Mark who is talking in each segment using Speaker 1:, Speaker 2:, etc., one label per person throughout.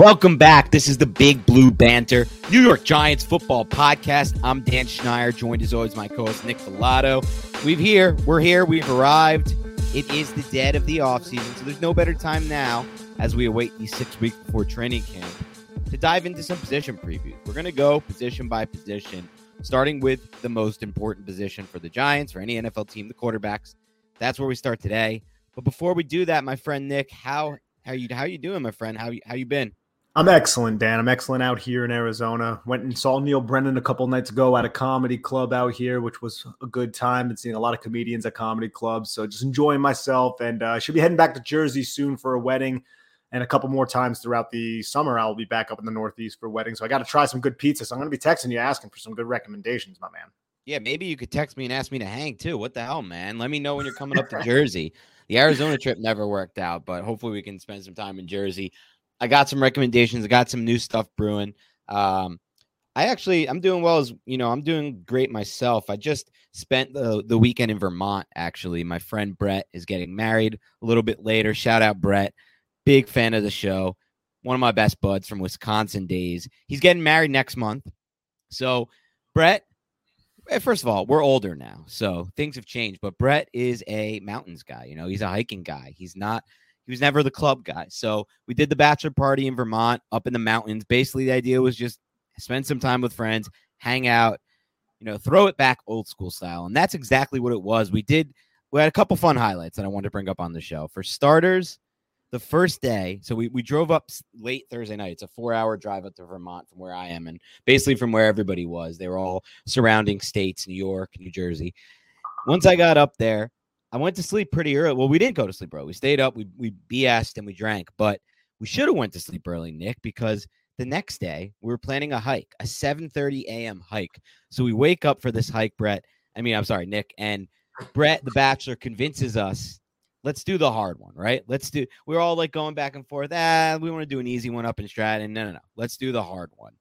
Speaker 1: Welcome back. This is the Big Blue Banter, New York Giants football podcast. I'm Dan Schneier, joined as always my co-host Nick Falato. We've here, we're here, we've arrived. It is the dead of the offseason, so there's no better time now as we await the six weeks before training camp to dive into some position previews. We're going to go position by position, starting with the most important position for the Giants, for any NFL team, the quarterbacks. That's where we start today. But before we do that, my friend Nick, how how you how you doing, my friend? How you how you been?
Speaker 2: I'm excellent, Dan. I'm excellent out here in Arizona. Went and saw Neal Brennan a couple nights ago at a comedy club out here, which was a good time. And seeing a lot of comedians at comedy clubs, so just enjoying myself. And uh, should be heading back to Jersey soon for a wedding, and a couple more times throughout the summer. I'll be back up in the Northeast for weddings. So I got to try some good pizza. So I'm going to be texting you asking for some good recommendations, my man.
Speaker 1: Yeah, maybe you could text me and ask me to hang too. What the hell, man? Let me know when you're coming up to Jersey. The Arizona trip never worked out, but hopefully we can spend some time in Jersey. I got some recommendations. I got some new stuff brewing. Um, I actually I'm doing well as you know, I'm doing great myself. I just spent the the weekend in Vermont actually. My friend Brett is getting married a little bit later. Shout out Brett. Big fan of the show. One of my best buds from Wisconsin days. He's getting married next month. So, Brett, eh, first of all, we're older now. So, things have changed, but Brett is a mountains guy, you know. He's a hiking guy. He's not he was never the club guy. So we did the bachelor party in Vermont up in the mountains. Basically, the idea was just spend some time with friends, hang out, you know, throw it back old school style. And that's exactly what it was. We did, we had a couple fun highlights that I wanted to bring up on the show. For starters, the first day, so we, we drove up late Thursday night. It's a four hour drive up to Vermont from where I am and basically from where everybody was. They were all surrounding states, New York, New Jersey. Once I got up there, I went to sleep pretty early. Well, we didn't go to sleep early. We stayed up, we we BS'd and we drank, but we should have went to sleep early, Nick, because the next day we were planning a hike, a 7:30 a.m. hike. So we wake up for this hike, Brett. I mean, I'm sorry, Nick, and Brett, the bachelor, convinces us, let's do the hard one, right? Let's do. We're all like going back and forth. Ah, we want to do an easy one up in Stratton. No, no, no. Let's do the hard one.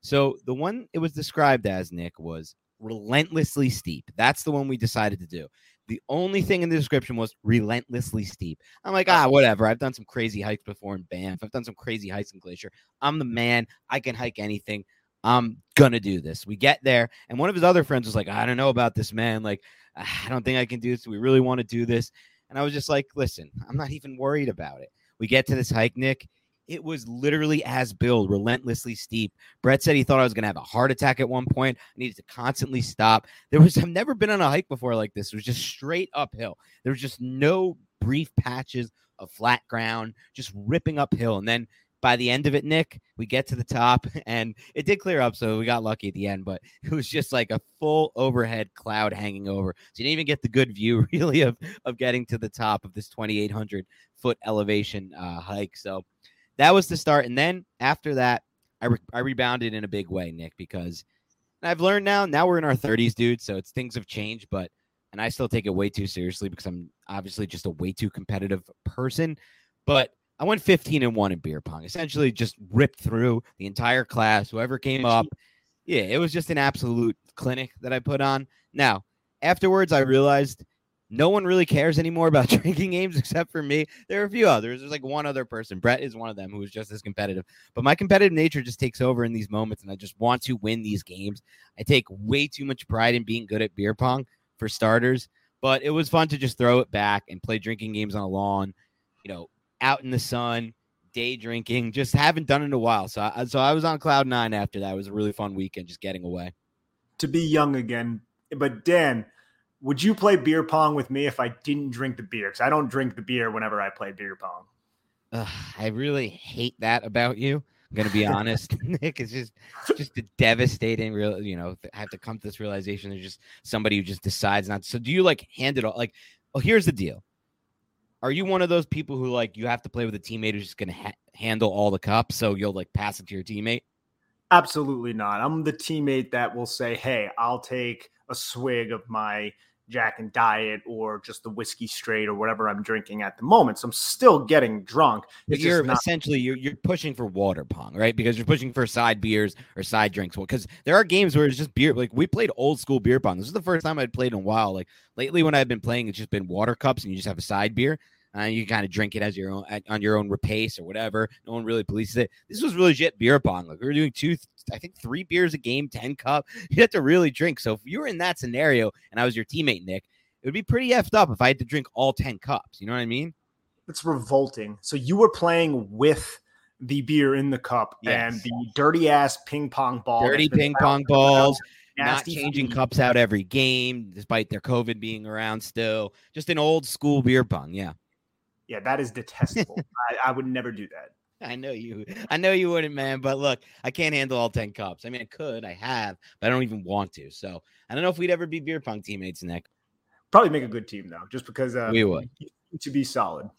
Speaker 1: So the one it was described as Nick was relentlessly steep. That's the one we decided to do. The only thing in the description was relentlessly steep. I'm like, ah, whatever. I've done some crazy hikes before in Banff. I've done some crazy hikes in Glacier. I'm the man. I can hike anything. I'm gonna do this. We get there, and one of his other friends was like, I don't know about this, man. Like, I don't think I can do this. We really want to do this. And I was just like, listen, I'm not even worried about it. We get to this hike, Nick. It was literally as build, relentlessly steep. Brett said he thought I was going to have a heart attack at one point. I needed to constantly stop. There was, I've never been on a hike before like this. It was just straight uphill. There was just no brief patches of flat ground, just ripping uphill. And then by the end of it, Nick, we get to the top and it did clear up. So we got lucky at the end, but it was just like a full overhead cloud hanging over. So you didn't even get the good view, really, of, of getting to the top of this 2,800 foot elevation uh, hike. So that was the start. And then after that, I, re- I rebounded in a big way, Nick, because I've learned now, now we're in our 30s, dude. So it's things have changed, but and I still take it way too seriously because I'm obviously just a way too competitive person. But I went 15 and 1 in beer pong. Essentially just ripped through the entire class, whoever came up. Yeah, it was just an absolute clinic that I put on. Now, afterwards I realized no one really cares anymore about drinking games except for me. There are a few others. There's like one other person. Brett is one of them who is just as competitive. But my competitive nature just takes over in these moments and I just want to win these games. I take way too much pride in being good at beer pong for starters. But it was fun to just throw it back and play drinking games on a lawn, you know, out in the sun, day drinking. Just haven't done it in a while. So, I, so I was on cloud nine after that. It was a really fun weekend, just getting away.
Speaker 2: To be young again, but Dan, would you play beer pong with me if I didn't drink the beer? Because I don't drink the beer whenever I play beer pong.
Speaker 1: Uh, I really hate that about you. I'm gonna be honest, Nick. It's just just a devastating real. You know, I have to come to this realization. There's just somebody who just decides not. So do you like hand it all? Like, oh, here's the deal. Are you one of those people who like you have to play with a teammate who's just gonna ha- handle all the cups, so you'll like pass it to your teammate?
Speaker 2: Absolutely not. I'm the teammate that will say, "Hey, I'll take a swig of my Jack and Diet or just the whiskey straight or whatever I'm drinking at the moment. So I'm still getting drunk.
Speaker 1: It's you're not- essentially you're, you're pushing for water pong, right? Because you're pushing for side beers or side drinks. Well, because there are games where it's just beer. Like we played old school beer pong. This is the first time I'd played in a while. Like lately when I've been playing, it's just been water cups and you just have a side beer. Uh, you kind of drink it as your own on your own pace or whatever. No one really polices it. This was really legit beer pong. Like we were doing two, I think three beers a game, ten cup. You have to really drink. So if you were in that scenario and I was your teammate Nick, it would be pretty effed up if I had to drink all ten cups. You know what I mean?
Speaker 2: It's revolting. So you were playing with the beer in the cup yes. and the dirty ass ping pong ball.
Speaker 1: Dirty ping pong balls. Not changing cups out every game, despite their COVID being around still. Just an old school beer pong. Yeah.
Speaker 2: Yeah, that is detestable. I, I, would never do that.
Speaker 1: I know you. I know you wouldn't, man. But look, I can't handle all ten cups. I mean, I could. I have, but I don't even want to. So I don't know if we'd ever be beer pong teammates, Nick.
Speaker 2: Probably make a good team though, just because uh,
Speaker 1: we would
Speaker 2: to be solid.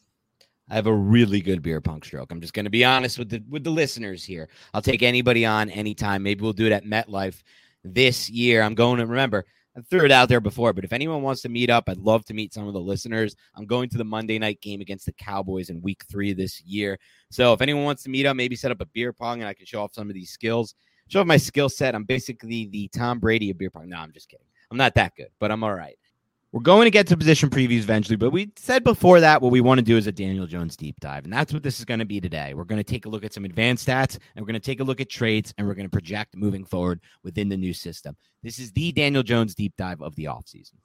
Speaker 1: I have a really good beer pong stroke. I'm just going to be honest with the with the listeners here. I'll take anybody on anytime. Maybe we'll do it at MetLife this year. I'm going to remember I threw it out there before, but if anyone wants to meet up, I'd love to meet some of the listeners. I'm going to the Monday night game against the Cowboys in week three this year. So if anyone wants to meet up, maybe set up a beer pong and I can show off some of these skills, show off my skill set. I'm basically the Tom Brady of beer pong. No, I'm just kidding. I'm not that good, but I'm all right. We're going to get to position previews eventually, but we said before that what we want to do is a Daniel Jones deep dive. And that's what this is going to be today. We're going to take a look at some advanced stats and we're going to take a look at traits and we're going to project moving forward within the new system. This is the Daniel Jones deep dive of the offseason.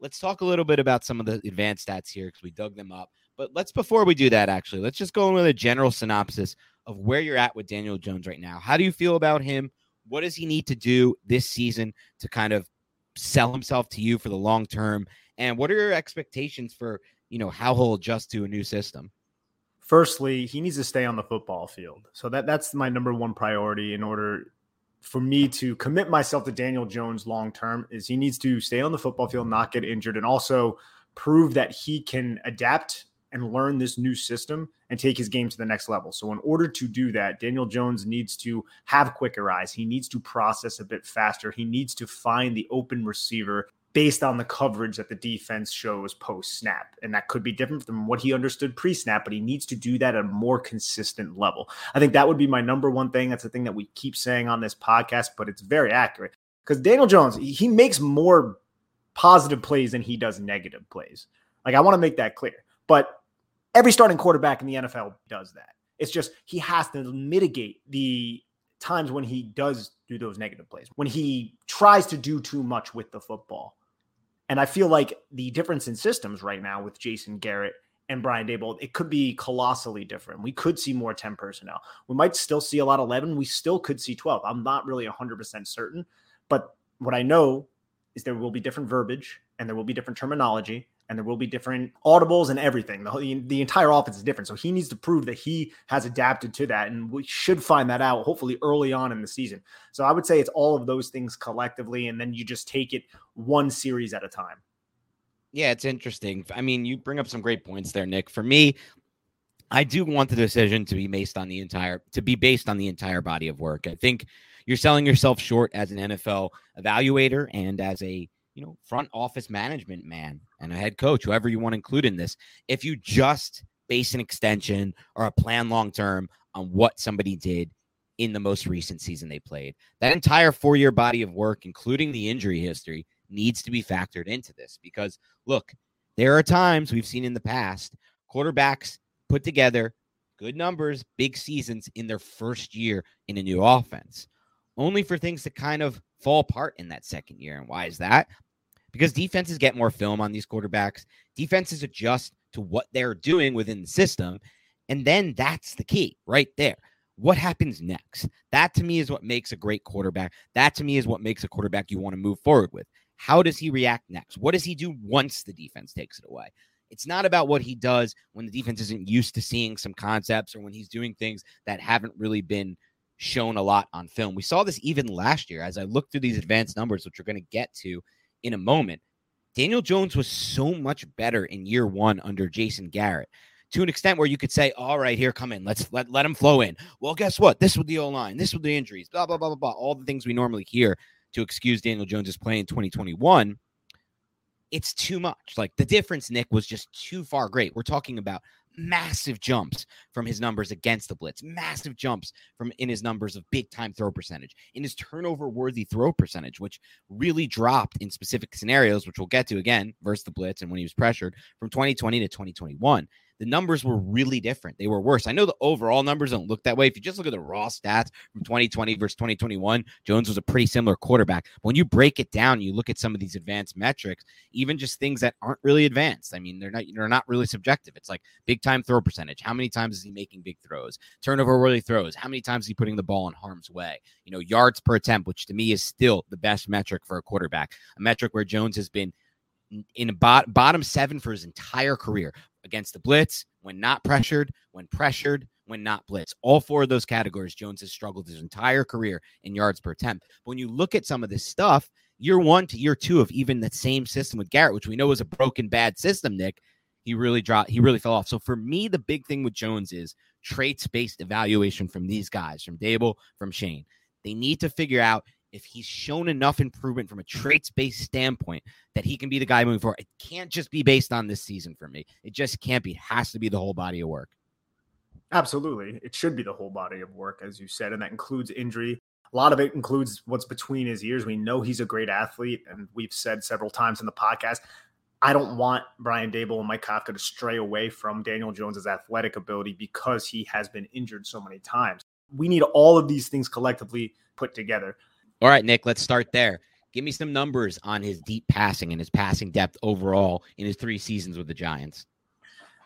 Speaker 1: Let's talk a little bit about some of the advanced stats here because we dug them up. But let's, before we do that, actually, let's just go in with a general synopsis of where you're at with Daniel Jones right now. How do you feel about him? What does he need to do this season to kind of sell himself to you for the long term? And what are your expectations for, you know, how he'll adjust to a new system?
Speaker 2: Firstly, he needs to stay on the football field. So that that's my number one priority in order for me to commit myself to Daniel Jones long term is he needs to stay on the football field, not get injured, and also prove that he can adapt and learn this new system and take his game to the next level. So, in order to do that, Daniel Jones needs to have quicker eyes. He needs to process a bit faster. He needs to find the open receiver based on the coverage that the defense shows post snap. And that could be different from what he understood pre snap, but he needs to do that at a more consistent level. I think that would be my number one thing. That's the thing that we keep saying on this podcast, but it's very accurate because Daniel Jones, he makes more positive plays than he does negative plays. Like, I want to make that clear. But every starting quarterback in the NFL does that. It's just he has to mitigate the times when he does do those negative plays, when he tries to do too much with the football. And I feel like the difference in systems right now with Jason Garrett and Brian Daboll, it could be colossally different. We could see more 10 personnel. We might still see a lot of 11. We still could see 12. I'm not really 100% certain. But what I know is there will be different verbiage and there will be different terminology. And there will be different audibles and everything. The, the entire offense is different. So he needs to prove that he has adapted to that. And we should find that out hopefully early on in the season. So I would say it's all of those things collectively. And then you just take it one series at a time.
Speaker 1: Yeah, it's interesting. I mean, you bring up some great points there, Nick. For me, I do want the decision to be based on the entire to be based on the entire body of work. I think you're selling yourself short as an NFL evaluator and as a you know, front office management man and a head coach, whoever you want to include in this, if you just base an extension or a plan long term on what somebody did in the most recent season they played, that entire four year body of work, including the injury history, needs to be factored into this because look, there are times we've seen in the past quarterbacks put together good numbers, big seasons in their first year in a new offense, only for things to kind of fall apart in that second year. And why is that? Because defenses get more film on these quarterbacks. Defenses adjust to what they're doing within the system. And then that's the key right there. What happens next? That to me is what makes a great quarterback. That to me is what makes a quarterback you want to move forward with. How does he react next? What does he do once the defense takes it away? It's not about what he does when the defense isn't used to seeing some concepts or when he's doing things that haven't really been shown a lot on film. We saw this even last year as I look through these advanced numbers, which we're going to get to in a moment. Daniel Jones was so much better in year one under Jason Garrett to an extent where you could say, all right, here, come in. Let's let, let him flow in. Well, guess what? This was the O line. This was the injuries, blah, blah, blah, blah, blah. All the things we normally hear to excuse Daniel Jones's play in 2021. It's too much. Like the difference, Nick, was just too far great. We're talking about massive jumps from his numbers against the blitz, massive jumps from in his numbers of big time throw percentage, in his turnover worthy throw percentage, which really dropped in specific scenarios, which we'll get to again versus the blitz and when he was pressured from 2020 to 2021 the numbers were really different. They were worse. I know the overall numbers don't look that way. If you just look at the raw stats from 2020 versus 2021, Jones was a pretty similar quarterback. But when you break it down, you look at some of these advanced metrics, even just things that aren't really advanced. I mean, they're not they're not really subjective. It's like big time throw percentage. How many times is he making big throws? Turnover worthy throws. How many times is he putting the ball in harm's way? You know, yards per attempt, which to me is still the best metric for a quarterback. A metric where Jones has been in a bot, bottom seven for his entire career against the blitz, when not pressured, when pressured, when not blitz. All four of those categories, Jones has struggled his entire career in yards per attempt. But when you look at some of this stuff, year one to year two of even the same system with Garrett, which we know is a broken, bad system, Nick, he really dropped, he really fell off. So for me, the big thing with Jones is traits based evaluation from these guys, from Daboll, from Schoen. They need to figure out if he's shown enough improvement from a traits based standpoint that he can be the guy moving forward. It can't just be based on this season for me. It just can't be. It has to be the whole body of work.
Speaker 2: Absolutely. It should be the whole body of work, as you said, and that includes injury. A lot of it includes what's between his ears. We know he's a great athlete, and we've said several times in the podcast. I don't want Brian Daboll and Mike Kafka to stray away from Daniel Jones's athletic ability because he has been injured so many times. We need all of these things collectively put together.
Speaker 1: All right, Nick, let's start there. Give me some numbers on his deep passing and his passing depth overall in his three seasons with the Giants.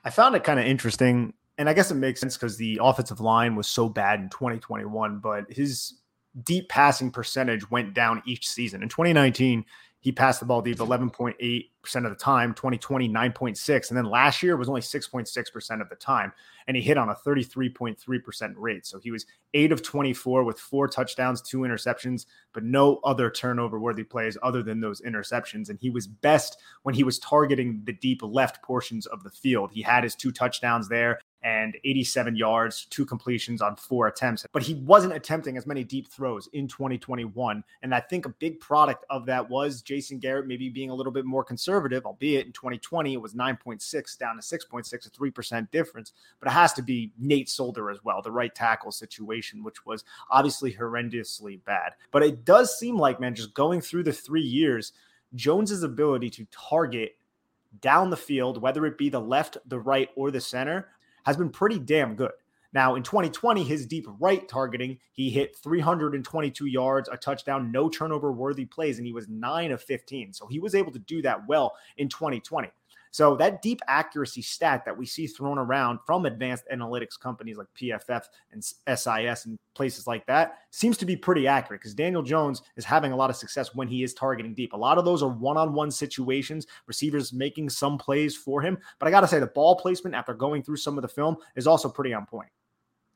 Speaker 2: I found it kind of interesting, and I guess it makes sense because the offensive line was so bad in 2021, but his deep passing percentage went down each season. In 2019, he passed the ball deep 11.8% of the time, 2020, 9.6. And then last year was only 6.6% of the time. And he hit on a 33.3% rate. So he was eight of 24 with four touchdowns, two interceptions, but no other turnover worthy plays other than those interceptions. And he was best when he was targeting the deep left portions of the field. He had his two touchdowns there and 87 yards, two completions on four attempts. But he wasn't attempting as many deep throws in 2021. And I think a big product of that was Jason Garrett maybe being a little bit more conservative, albeit in 2020 it was 9.6 down to 6.6, a 3% difference. But it has to be Nate Solder as well, the right tackle situation, which was obviously horrendously bad. But it does seem like, man, just going through the three years, Jones's ability to target down the field, whether it be the left, the right, or the center, has been pretty damn good. Now, in 2020, his deep right targeting, he hit 322 yards, a touchdown, no turnover worthy plays, and he was nine of 15. So he was able to do that well in 2020. So that deep accuracy stat that we see thrown around from advanced analytics companies like PFF and SIS and places like that seems to be pretty accurate because Daniel Jones is having a lot of success when he is targeting deep. A lot of those are one-on-one situations, receivers making some plays for him. But I got to say the ball placement after going through some of the film is also pretty on point.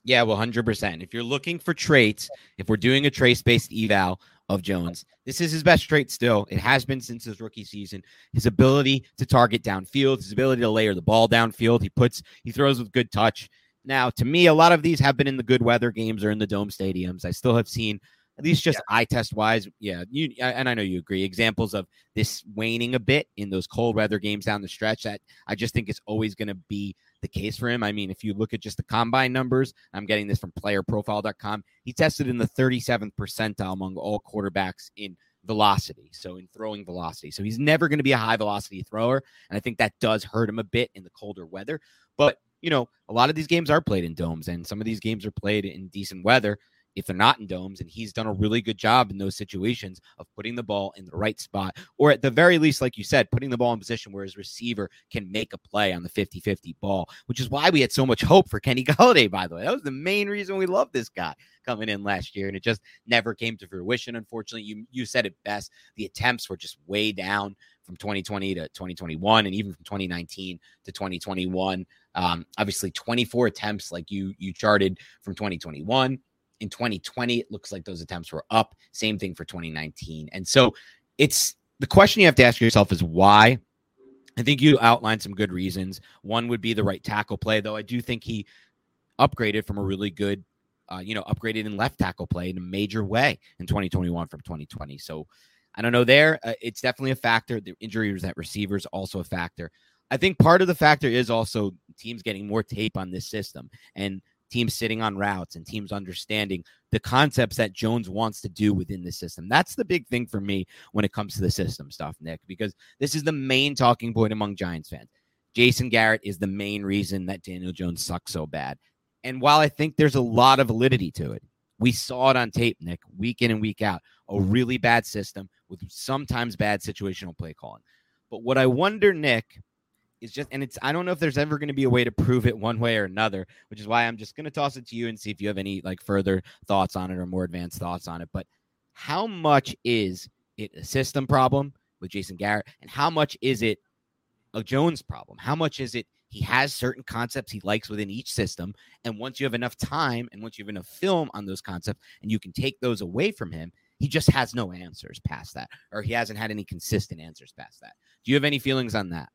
Speaker 1: Yeah, well, 100%. If you're looking for traits, if we're doing a trace based eval of Jones, this is his best trait still. It has been since his rookie season. His ability to target downfield, his ability to layer the ball downfield. He puts, he throws with good touch. Now, to me, a lot of these have been in the good weather games or in the dome stadiums. I still have seen at least just yeah. eye test wise, yeah. You and I know you agree. Examples of this waning a bit in those cold weather games down the stretch. That I just think is always going to be the case for him. I mean, if you look at just the combine numbers, I'm getting this from playerprofile.com. He tested in the 37th percentile among all quarterbacks in velocity, so in throwing velocity. So he's never going to be a high velocity thrower, and I think that does hurt him a bit in the colder weather. But you know, a lot of these games are played in domes, and some of these games are played in decent weather if they're not in domes. And he's done a really good job in those situations of putting the ball in the right spot, or at the very least, like you said, putting the ball in position where his receiver can make a play on the 50 50 ball, which is why we had so much hope for Kenny Golladay, by the way. That was the main reason we loved this guy coming in last year. And it just never came to fruition. Unfortunately, you, you said it best. The attempts were just way down from 2020 to 2021 and even from 2019 to 2021 um, obviously 24 attempts like you you charted from 2021 in 2020, it looks like those attempts were up. Same thing for 2019. And so it's the question you have to ask yourself is why? I think you outlined some good reasons. One would be the right tackle play, though I do think he upgraded from a really good, uh, you know, upgraded in left tackle play in a major way in 2021 from 2020. So I don't know there. Uh, it's definitely a factor. The injuries at receivers also a factor. I think part of the factor is also teams getting more tape on this system. And teams sitting on routes and teams understanding the concepts that Jones wants to do within the system. That's the big thing for me when it comes to the system stuff, Nick, because this is the main talking point among Giants fans. Jason Garrett is the main reason that Daniel Jones sucks so bad. And while I think there's a lot of validity to it, we saw it on tape, Nick, week in and week out. A really bad system with sometimes bad situational play calling. But what I wonder, Nick, is just, and it's, I don't know if there's ever going to be a way to prove it one way or another, which is why I'm just going to toss it to you and see if you have any like further thoughts on it or more advanced thoughts on it. But how much is it a system problem with Jason Garrett, and how much is it a Jones problem? How much is it he has certain concepts he likes within each system, and once you have enough time and once you have enough film on those concepts, and you can take those away from him, he just has no answers past that, or he hasn't had any consistent answers past that. Do you have any feelings on that?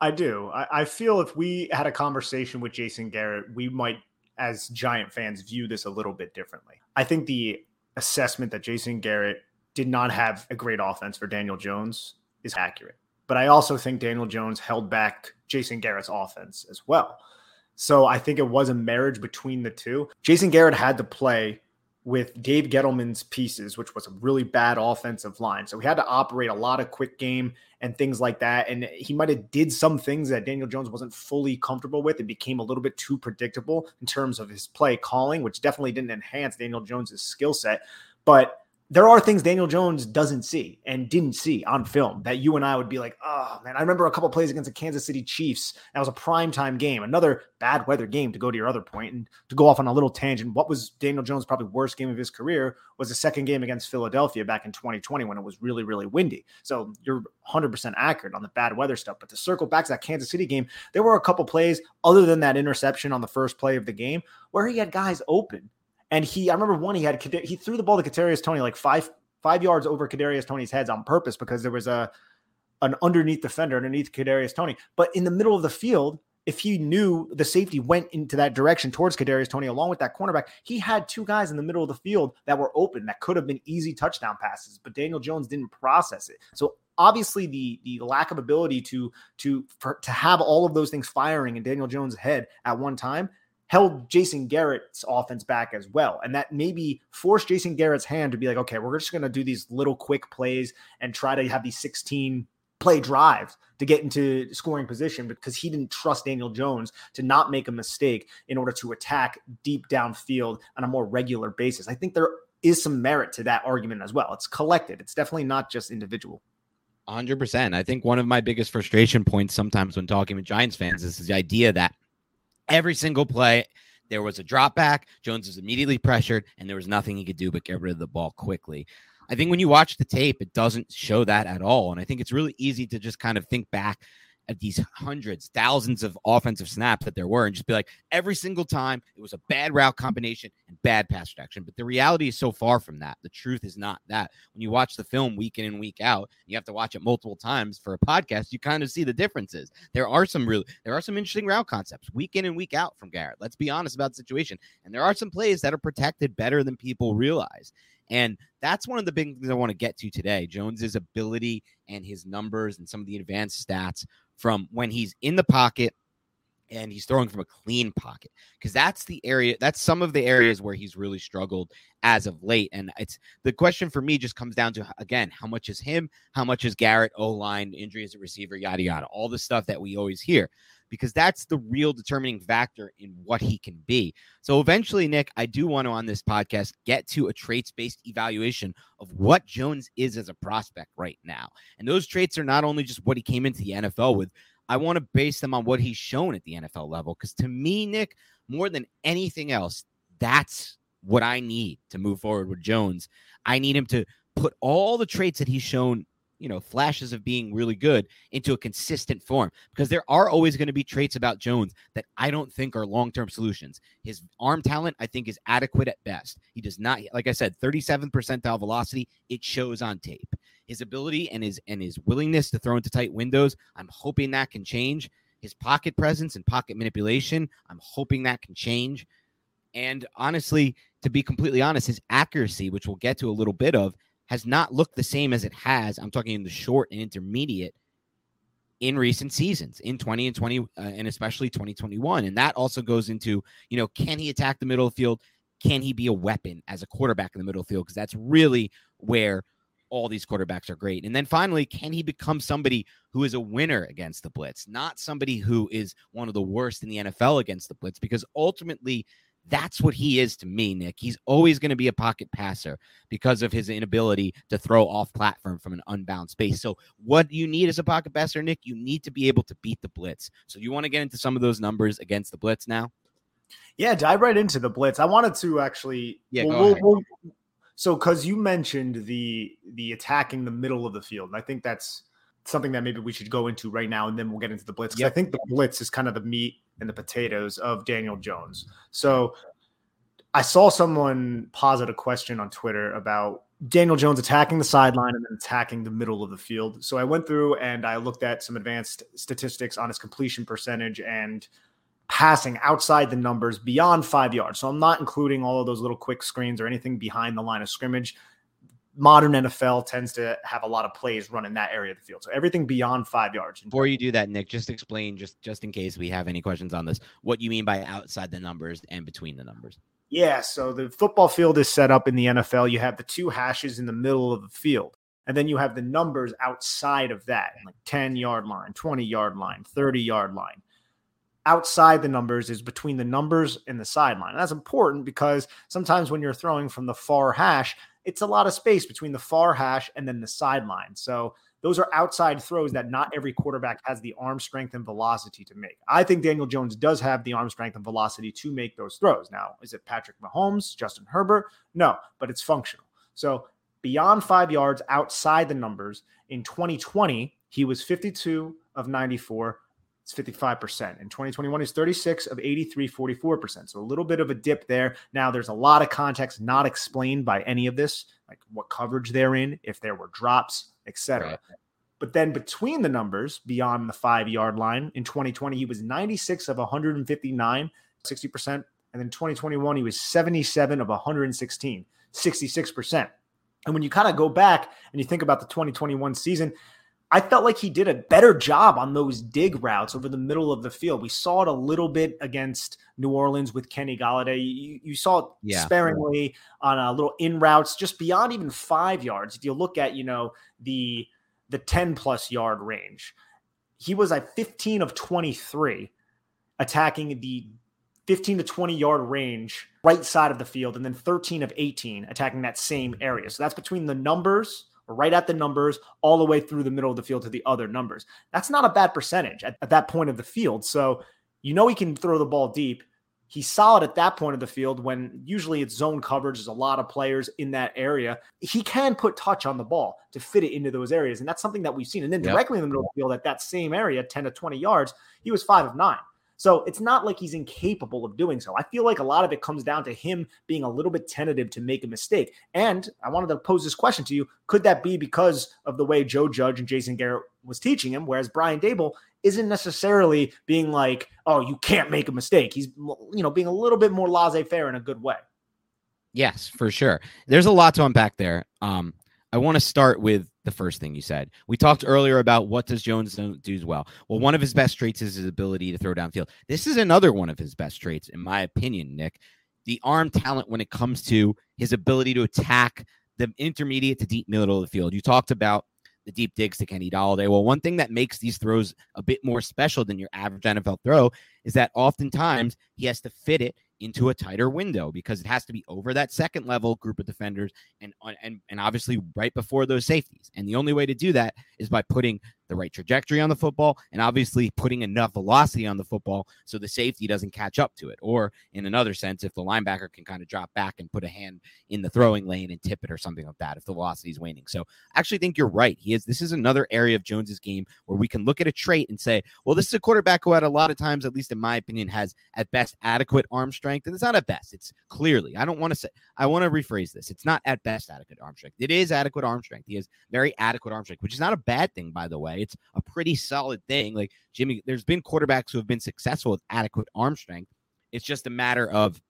Speaker 2: I do. I, I, feel if we had a conversation with Jason Garrett, we might, as Giant fans, view this a little bit differently. I think the assessment that Jason Garrett did not have a great offense for Daniel Jones is accurate. But I also think Daniel Jones held back Jason Garrett's offense as well. So I think it was a marriage between the two. Jason Garrett had to play with Dave Gettleman's pieces, which was a really bad offensive line. So he had to operate a lot of quick game and things like that. And he might have did some things that Daniel Jones wasn't fully comfortable with. It became a little bit too predictable in terms of his play calling, which definitely didn't enhance Daniel Jones's skill set. But there are things Daniel Jones doesn't see and didn't see on film that you and I would be like, oh man, I remember a couple plays against the Kansas City Chiefs. That was a primetime game, another bad weather game to go to your other point and to go off on a little tangent. What was Daniel Jones' probably worst game of his career was the second game against Philadelphia back in 2020 when it was really, really windy. So you're 100% accurate on the bad weather stuff. But to circle back to that Kansas City game, there were a couple plays other than that interception on the first play of the game where he had guys open and he, I remember one he had he threw the ball to Kadarius Toney like five five yards over Kadarius Toney's heads on purpose because there was a an underneath defender underneath Kadarius Toney. But in the middle of the field, if he knew the safety went into that direction towards Kadarius Toney along with that cornerback, he had two guys in the middle of the field that were open that could have been easy touchdown passes, but Daniel Jones didn't process it. So obviously the the lack of ability to to for, to have all of those things firing in Daniel Jones' head at one time held Jason Garrett's offense back as well. And that maybe forced Jason Garrett's hand to be like, okay, we're just going to do these little quick plays and try to have these 16 play drives to get into scoring position because he didn't trust Daniel Jones to not make a mistake in order to attack deep downfield on a more regular basis. I think there is some merit to that argument as well. It's collected, it's definitely not just individual.
Speaker 1: 100%. I think one of my biggest frustration points sometimes when talking with Giants fans is the idea that every single play there was a drop back, Jones was immediately pressured, and there was nothing he could do but get rid of the ball quickly. I think when you watch the tape, it doesn't show that at all. And I think it's really easy to just kind of think back at these hundreds, thousands of offensive snaps that there were and just be like, every single time it was a bad route combination and bad pass protection. But the reality is so far from that. The truth is not that. When you watch the film week in and week out, you have to watch it multiple times for a podcast, you kind of see the differences. There are some really, there are some interesting route concepts week in and week out from Garrett. Let's be honest about the situation. And there are some plays that are protected better than people realize. And that's one of the big things I want to get to today. Jones's ability and his numbers and some of the advanced stats from when he's in the pocket and he's throwing from a clean pocket because that's the area that's some of the areas where he's really struggled as of late and it's the question for me just comes down to again how much is him how much is garrett o line injury as a receiver yada yada all the stuff that we always hear because that's the real determining factor in what he can be. So eventually nick i do want to on this podcast get to a traits based evaluation of what jones is as a prospect right now and those traits are not only just what he came into the nfl with I want to base them on what he's shown at the NFL level. Because to me, Nick, more than anything else, that's what I need to move forward with Jones. I need him to put all the traits that he's shown, you know, flashes of being really good into a consistent form because there are always going to be traits about Jones that I don't think are long term solutions. His arm talent, I think, is adequate at best. He does not, like I said, 37 percentile velocity. It shows on tape his ability and his and his willingness to throw into tight windows. I'm hoping that can change. His pocket presence and pocket manipulation. I'm hoping that can change. And honestly, to be completely honest, his accuracy, which we'll get to a little bit of, has not looked the same as it has. I'm talking in the short and intermediate in recent seasons in 20 and 20 uh, and especially 2021 and that also goes into you know can he attack the middle field can he be a weapon as a quarterback in the middle field because that's really where all these quarterbacks are great. And then finally, can he become somebody who is a winner against the blitz, not somebody who is one of the worst in the NFL against the blitz? Because ultimately, that's what he is to me, Nick. He's always going to be a pocket passer because of his inability to throw off platform from an unbound space. So, what you need as a pocket passer, Nick, you need to be able to beat the blitz. So, you want to get into some of those numbers against the blitz now?
Speaker 2: Yeah, dive right into the blitz. I wanted to actually.
Speaker 1: Yeah, we'll, we'll, we'll,
Speaker 2: so, because you mentioned the the attacking the middle of the field, and I think that's something that maybe we should go into right now, and then we'll get into the blitz. Yep. I think the blitz is kind of the meat and the potatoes of Daniel Jones. So, I saw someone posit a question on Twitter about Daniel Jones attacking the sideline and then attacking the middle of the field. So I went through and I looked at some advanced statistics on his completion percentage and passing outside the numbers beyond five yards. So I'm not including all of those little quick screens or anything behind the line of scrimmage. Modern NFL tends to have a lot of plays run in that area of the field. So everything beyond five yards.
Speaker 1: Before you do that, Nick, just explain, just just in case we have any questions on this, what you mean by outside the numbers and between the numbers.
Speaker 2: Yeah, so the football field is set up in the NFL. You have the two hashes in the middle of the field. And then you have the numbers outside of that, like 10 yard line, 20 yard line, 30 yard line outside the numbers is between the numbers and the sideline. And that's important because sometimes when you're throwing from the far hash, it's a lot of space between the far hash and then the sideline. So those are outside throws that not every quarterback has the arm strength and velocity to make. I think Daniel Jones does have the arm strength and velocity to make those throws. Now, is it Patrick Mahomes, Justin Herbert? No, but it's functional. So beyond five yards outside the numbers in 2020, he was 52 of 94 it's 55%. In 2021, he's 36 of 83, 44%. So a little bit of a dip there. Now, there's a lot of context not explained by any of this, like what coverage they're in, if there were drops, etc. Right. But then between the numbers, beyond the five yard line, in 2020, he was 96 of 159, 60%. And then 2021, he was 77 of 116, 66%. And when you kind of go back and you think about the 2021 season, I felt like he did a better job on those dig routes over the middle of the field. We saw it a little bit against New Orleans with Kenny Golladay. You, you saw it yeah. sparingly on a little in routes, just beyond even five yards. If you look at, you know, the the 10 plus yard range, he was at 15 of 23 attacking the 15 to 20 yard range right side of the field, and then 13 of 18 attacking that same area. So that's between the numbers right at the numbers, all the way through the middle of the field to the other numbers. That's not a bad percentage at, at that point of the field. So you know he can throw the ball deep. He's solid at that point of the field when usually it's zone coverage. There's a lot of players in that area. He can put touch on the ball to fit it into those areas. And that's something that we've seen. And then directly in the middle of the field at that same area, 10 to 20 yards, he was five of nine. So it's not like he's incapable of doing so. I feel like a lot of it comes down to him being a little bit tentative to make a mistake. And I wanted to pose this question to you. Could that be because of the way Joe Judge and Jason Garrett was teaching him? Whereas Brian Daboll isn't necessarily being like, oh, you can't make a mistake. He's, you know, being a little bit more laissez faire in a good way.
Speaker 1: Yes, for sure. There's a lot to unpack there. Um, I want to start with the first thing you said. We talked earlier about what does Jones do well. Well, one of his best traits is his ability to throw downfield. This is another one of his best traits, in my opinion, Nick. The arm talent when it comes to his ability to attack the intermediate to deep middle of the field. You talked about the deep digs to Kenny Golladay. Well, one thing that makes these throws a bit more special than your average NFL throw is that oftentimes he has to fit it into a tighter window because it has to be over that second level group of defenders and uh, and and obviously right before those safeties. And the only way to do that is by putting the right trajectory on the football and obviously putting enough velocity on the football so the safety doesn't catch up to it. Or in another sense, if the linebacker can kind of drop back and put a hand in the throwing lane and tip it or something like that if the velocity is waning. So I actually think you're right. He is this is another area of Jones's game where we can look at a trait and say, well, this is a quarterback who at a lot of times, at least in my opinion, has at best adequate arm strength. And it's not at best. It's clearly, I don't want to say, I want to rephrase this. It's not at best adequate arm strength. It is adequate arm strength. He has very adequate arm strength, which is not a bad thing, by the way. It's a pretty solid thing. Like Jimmy, there's been quarterbacks who have been successful with adequate arm strength. It's just a matter of.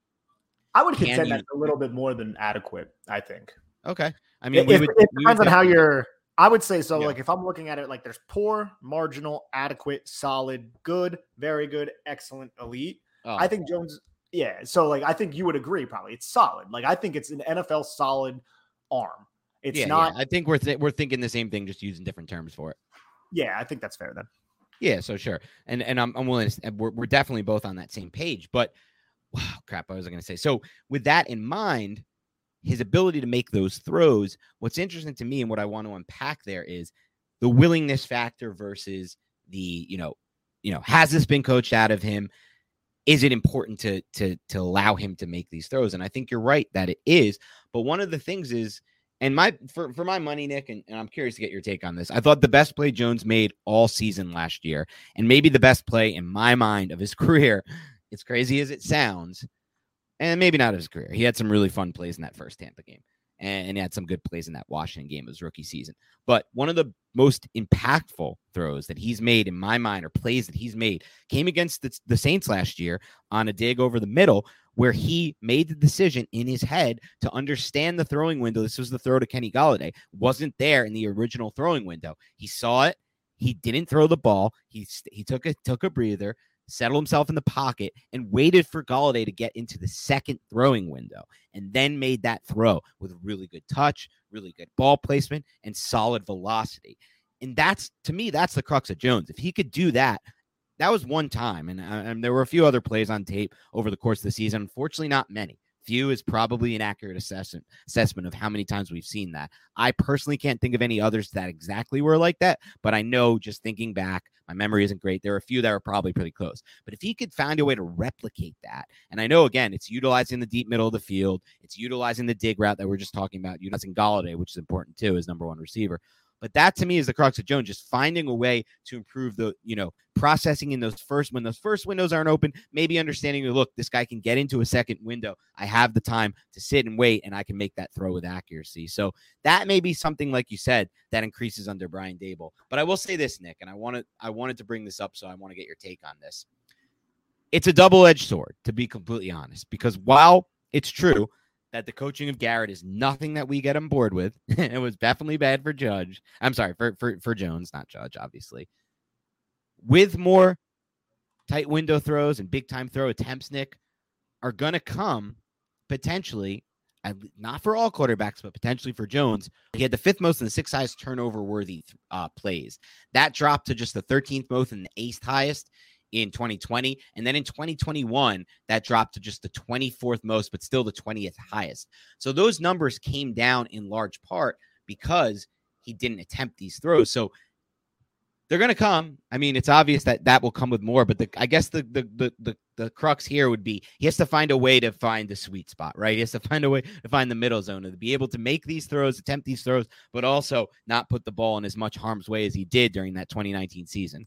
Speaker 2: I would contend that's a little bit more than adequate, I think.
Speaker 1: Okay. I mean,
Speaker 2: it, would, it depends on how you're. I would say so. Yeah. Like if I'm looking at it, like there's poor, marginal, adequate, solid, good, very good, excellent, elite. Oh. I think Jones yeah, so like I think you would agree probably. It's solid. Like I think it's an NFL solid arm. It's
Speaker 1: yeah,
Speaker 2: not
Speaker 1: yeah. I think we're th- we're thinking the same thing just using different terms for it.
Speaker 2: Yeah, I think that's fair then.
Speaker 1: Yeah, so sure. And and I'm I'm willing to we're we're definitely both on that same page, but wow, crap, I was going to say. So with that in mind, his ability to make those throws, what's interesting to me and what I want to unpack there is the willingness factor versus the, you know, you know, has this been coached out of him? is it important to to to allow him to make these throws? And I think you're right that it is. But one of the things is, and my for for my money, Nick, and, and I'm curious to get your take on this. I thought the best play Jones made all season last year, and maybe the best play in my mind of his career. As crazy as it sounds, and maybe not his career. He had some really fun plays in that first Tampa game and, he had some good plays in that Washington game of his rookie season. But one of the most impactful throws that he's made in my mind, or plays that he's made, came against the, the Saints last year on a dig over the middle, where he made the decision in his head to understand the throwing window. This was the throw to Kenny Golladay, wasn't there in the original throwing window. He saw it. He didn't throw the ball. He he took a took a breather, settled himself in the pocket, and waited for Golladay to get into the second throwing window, and then made that throw with really good touch, really good ball placement, and solid velocity. And that's to me, that's the crux of Jones. If he could do that, that was one time, and, uh, and there were a few other plays on tape over the course of the season. Unfortunately, not many few is probably an accurate assessment assessment of how many times we've seen that. I personally can't think of any others that exactly were like that, but I know just thinking back, my memory isn't great. There are a few that are probably pretty close. But if he could find a way to replicate that, and I know again, it's utilizing the deep middle of the field, it's utilizing the dig route that we're just talking about, utilizing Golladay, which is important too, as number one receiver. But that to me is the crux of Jones, just finding a way to improve the, you know, processing in those first when those first windows aren't open, maybe understanding that look, this guy can get into a second window. I have the time to sit and wait and I can make that throw with accuracy. So that may be something like you said that increases under Brian Daboll. But I will say this, Nick, and I wanted I wanted to bring this up, so I want to get your take on this. It's a double-edged sword, to be completely honest, because while it's true that the coaching of Garrett is nothing that we get on board with. it was definitely bad for Judge. I'm sorry for, for for Jones, not Judge, obviously. With more tight window throws and big time throw attempts, Nick, are gonna come potentially. Not for all quarterbacks, but potentially for Jones. He had the fifth most and the sixth highest turnover worthy uh, plays. That dropped to just the 13th most and the eighth highest in 2020. And then in 2021, that dropped to just the 24th most, but still the 20th highest. So those numbers came down in large part because he didn't attempt these throws. So they're going to come. I mean, it's obvious that that will come with more, but the, I guess the, the, the the the crux here would be he has to find a way to find the sweet spot, right? He has to find a way to find the middle zone to be able to make these throws, attempt these throws, but also not put the ball in as much harm's way as he did during that 2019 season.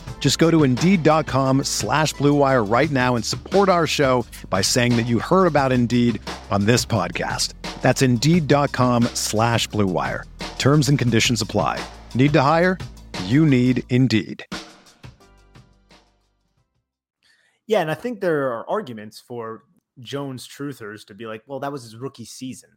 Speaker 3: Just go to Indeed.com slash BlueWire right now and support our show by saying that you heard about Indeed on this podcast. That's Indeed.com slash BlueWire. Terms and conditions apply. Need to hire? You need Indeed.
Speaker 2: Yeah, and I think there are arguments for Jones truthers to be like, well, that was his rookie season.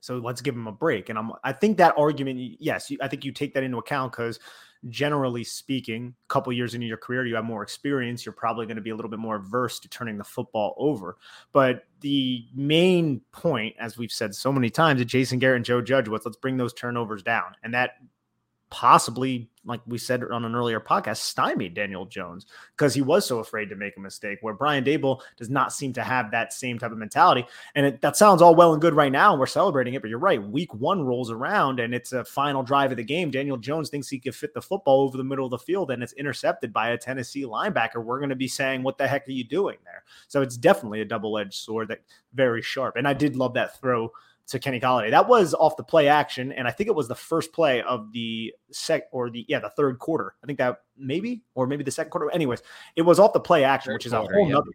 Speaker 2: So let's give him a break. And I'm I think that argument, yes, I think you take that into account because generally speaking, a couple years into your career, you have more experience. You're probably going to be a little bit more averse to turning the football over. But the main point, as we've said so many times, that Jason Garrett and Joe Judge was let's bring those turnovers down. And that possibly, like we said on an earlier podcast, stymied Daniel Jones because he was so afraid to make a mistake. Where Brian Daboll does not seem to have that same type of mentality. And it, that sounds all well and good right now, and we're celebrating it. But you're right. Week one rolls around, and it's a final drive of the game. Daniel Jones thinks he could fit the football over the middle of the field, and it's intercepted by a Tennessee linebacker. We're going to be saying, "What the heck are you doing there?" So it's definitely a double edged sword that very sharp. And I did love that throw to Kenny Golladay. That was off the play action, and I think it was the first play of the sec or the yeah the third quarter. I think that maybe or maybe the second quarter. Anyways, it was off the play action, third which is quarter, a whole yeah. nother.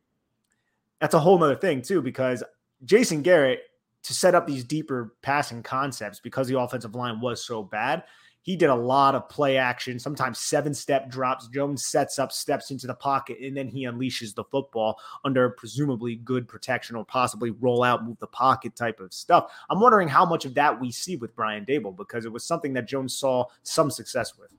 Speaker 2: That's a whole nother thing too, because Jason Garrett to set up these deeper passing concepts because the offensive line was so bad he did a lot of play action, sometimes seven step drops. Jones sets up, steps into the pocket, and then he unleashes the football under presumably good protection or possibly roll out, move the pocket type of stuff. I'm wondering how much of that we see with Brian Daboll because it was something that Jones saw some success with.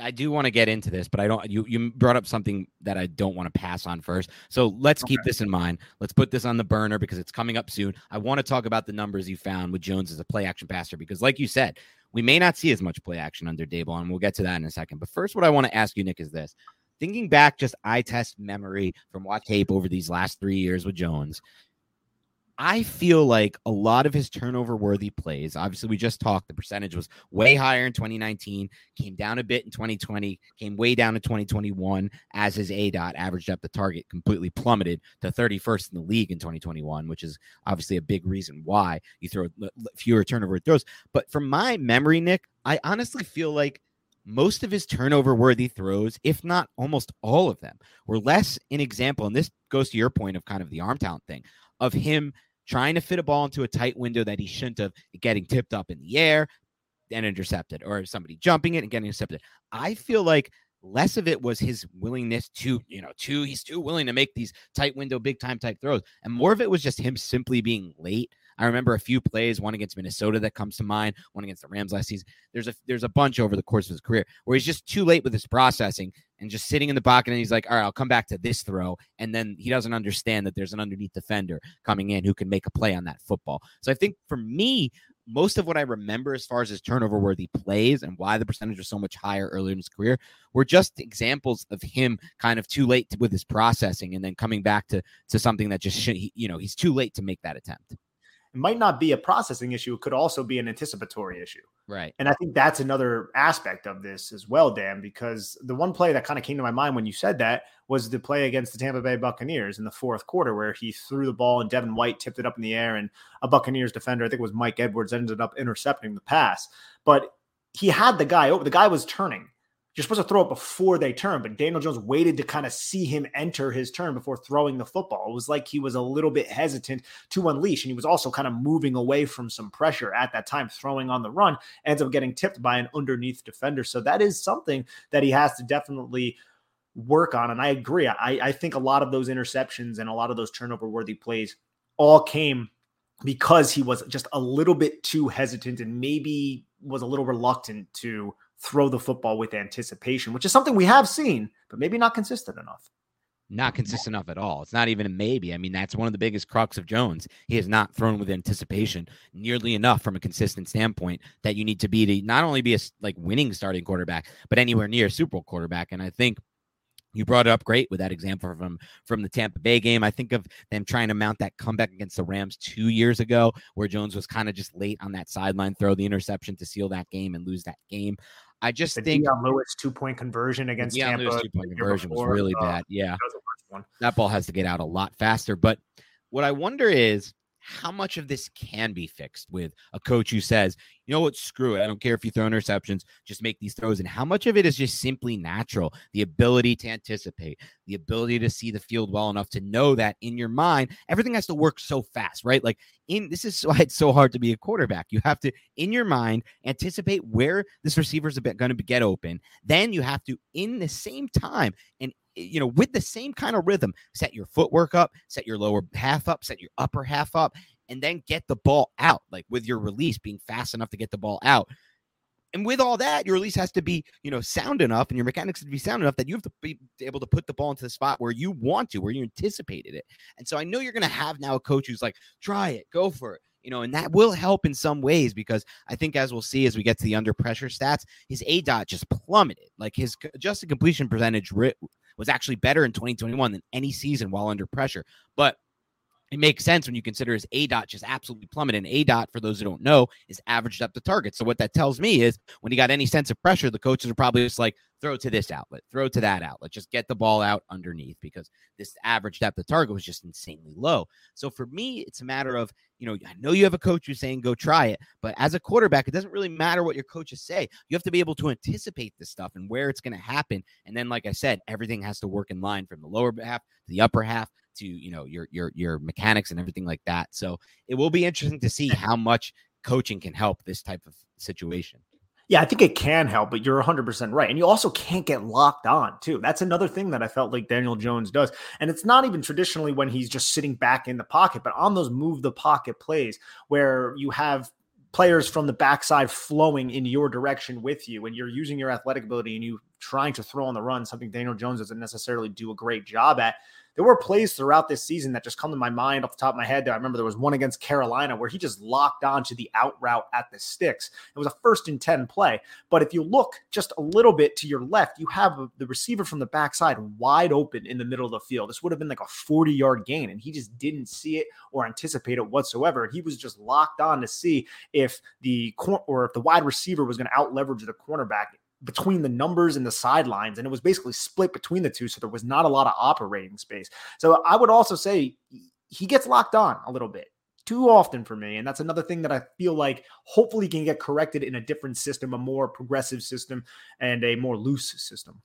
Speaker 1: I do want to get into this, but I don't. You you brought up something that I don't want to pass on first. So let's okay. keep this in mind. Let's put this on the burner because it's coming up soon. I want to talk about the numbers you found with Jones as a play action passer because, like you said, we may not see as much play action under Daboll, and we'll get to that in a second. But first, what I want to ask you, Nick, is this: thinking back, just eye test memory from watch tape over these last three years with Jones. I feel like a lot of his turnover worthy plays, obviously, we just talked, the percentage was way higher in 2019, came down a bit in 2020, came way down in 2021 as his A dot averaged up the target completely plummeted to 31st in the league in 2021, which is obviously a big reason why you throw fewer turnover throws. But from my memory, Nick, I honestly feel like most of his turnover worthy throws, if not almost all of them, were less an example. And this goes to your point of kind of the arm talent thing of him trying to fit a ball into a tight window that he shouldn't have, getting tipped up in the air and intercepted, or somebody jumping it and getting intercepted. I feel like less of it was his willingness to, you know, to he's too willing to make these tight window, big time type throws, and more of it was just him simply being late. I remember a few plays, one against Minnesota that comes to mind, one against the Rams last season. There's a there's a bunch over the course of his career where he's just too late with his processing and just sitting in the pocket and he's like, all right, I'll come back to this throw. And then he doesn't understand that there's an underneath defender coming in who can make a play on that football. So I think for me, most of what I remember as far as his turnover worthy plays and why the percentage was so much higher earlier in his career were just examples of him kind of too late to, with his processing and then coming back to to something that just should, you know he's too late to make that attempt
Speaker 2: it might not be a processing issue. It could also be an anticipatory issue.
Speaker 1: Right.
Speaker 2: And I think that's another aspect of this as well, Dan, because the one play that kind of came to my mind when you said that was the play against the Tampa Bay Buccaneers in the fourth quarter, where he threw the ball and Devin White tipped it up in the air, and a Buccaneers defender, I think it was Mike Edwards, ended up intercepting the pass. But he had the guy over, the guy was turning. You're supposed to throw it before they turn, but Daniel Jones waited to kind of see him enter his turn before throwing the football. It was like he was a little bit hesitant to unleash, and he was also kind of moving away from some pressure at that time, throwing on the run, ends up getting tipped by an underneath defender. So that is something that he has to definitely work on. And I agree. I, I think a lot of those interceptions and a lot of those turnover worthy plays all came because he was just a little bit too hesitant and maybe was a little reluctant to throw the football with anticipation, which is something we have seen, but maybe not consistent enough.
Speaker 1: Not consistent enough at all. It's not even a maybe. I mean, that's one of the biggest crux of Jones. He has not thrown with anticipation nearly enough from a consistent standpoint that you need to be to not only be a like winning starting quarterback, but anywhere near a Super Bowl quarterback. And I think you brought it up great with that example from from the Tampa Bay game. I think of them trying to mount that comeback against the Rams two years ago, where Jones was kind of just late on that sideline throw, the interception to seal that game and lose that game. I just
Speaker 2: the
Speaker 1: think
Speaker 2: Dion Lewis two point conversion against
Speaker 1: Dion
Speaker 2: Tampa.
Speaker 1: Lewis two point conversion was really
Speaker 2: uh,
Speaker 1: bad. Yeah,
Speaker 2: that, was the worst one.
Speaker 1: that ball has to get out a lot faster. But what I wonder is how much of this can be fixed with a coach who says, you know what, screw it. I don't care if you throw interceptions, just make these throws. And how much of it is just simply natural? The ability to anticipate, the ability to see the field well enough to know that in your mind, everything has to work so fast, right? Like in this is why it's so hard to be a quarterback. You have to, in your mind, anticipate where this receiver is going to get open. Then you have to, in the same time, and you know, with the same kind of rhythm, set your footwork up, set your lower half up, set your upper half up, and then get the ball out, like with your release being fast enough to get the ball out. And with all that, your release has to be, you know, sound enough and your mechanics to be sound enough that you have to be able to put the ball into the spot where you want to, where you anticipated it. And so I know you're going to have now a coach who's like, try it, go for it you know, and that will help in some ways because I think as we'll see as we get to the under pressure stats, his A dot just plummeted. Like his adjusted completion percentage was actually better in 2021 than any season while under pressure. But it makes sense when you consider his A dot just absolutely plummeted. And A dot, for those who don't know, is averaged up the target. So what that tells me is when he got any sense of pressure, the coaches are probably just like, throw to this outlet, throw to that outlet, just get the ball out underneath because this average depth of target was just insanely low. So for me, it's a matter of, you know, I know you have a coach who's saying go try it, but as a quarterback, it doesn't really matter what your coaches say. You have to be able to anticipate this stuff and where it's going to happen. And then, like I said, everything has to work in line from the lower half to the upper half to you know your your your mechanics and everything like that. So it will be interesting to see how much coaching can help this type of situation.
Speaker 2: Yeah, I think it can help, but you're 100% right. And you also can't get locked on, too. That's another thing that I felt like Daniel Jones does. And it's not even traditionally when he's just sitting back in the pocket, but on those move the pocket plays where you have players from the backside flowing in your direction with you and you're using your athletic ability and you trying to throw on the run, something Daniel Jones doesn't necessarily do a great job at there were plays throughout this season that just come to my mind off the top of my head. I remember there was one against Carolina where he just locked on to the out route at the sticks. It was a first and 10 play. But if you look just a little bit to your left, you have the receiver from the backside wide open in the middle of the field. This would have been like a 40 yard gain, and he just didn't see it or anticipate it whatsoever. He was just locked on to see if the cor- or if the wide receiver was going to out leverage the cornerback between the numbers and the sidelines, and it was basically split between the two. So there was not a lot of operating space. So I would also say he gets locked on a little bit too often for me. And that's another thing that I feel like hopefully can get corrected in a different system, a more progressive system and a more loose system.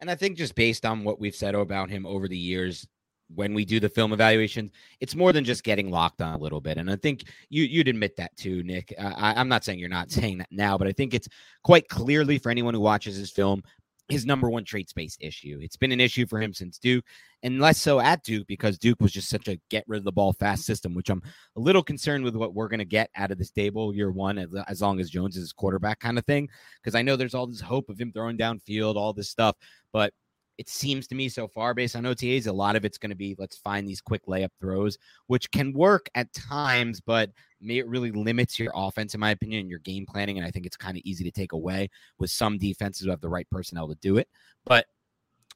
Speaker 1: And I think just based on what we've said about him over the years, when we do the film evaluation, it's more than just getting locked on a little bit. And I think you you'd admit that too, Nick. Uh, I, am not saying you're not saying that now, but I think it's quite clearly for anyone who watches his film his number one trait space issue. It's been an issue for him since Duke, and less so at Duke because Duke was just such a get rid of the ball fast system, which I'm a little concerned with what we're going to get out of this Daboll year one, as, as long as Jones is quarterback kind of thing. Because I know there's all this hope of him throwing downfield, all this stuff, but it seems to me so far based on OTAs, a lot of it's going to be let's find these quick layup throws, which can work at times, but it really limits your offense, in my opinion, and your game planning. And I think it's kind of easy to take away with some defenses who have the right personnel to do it. But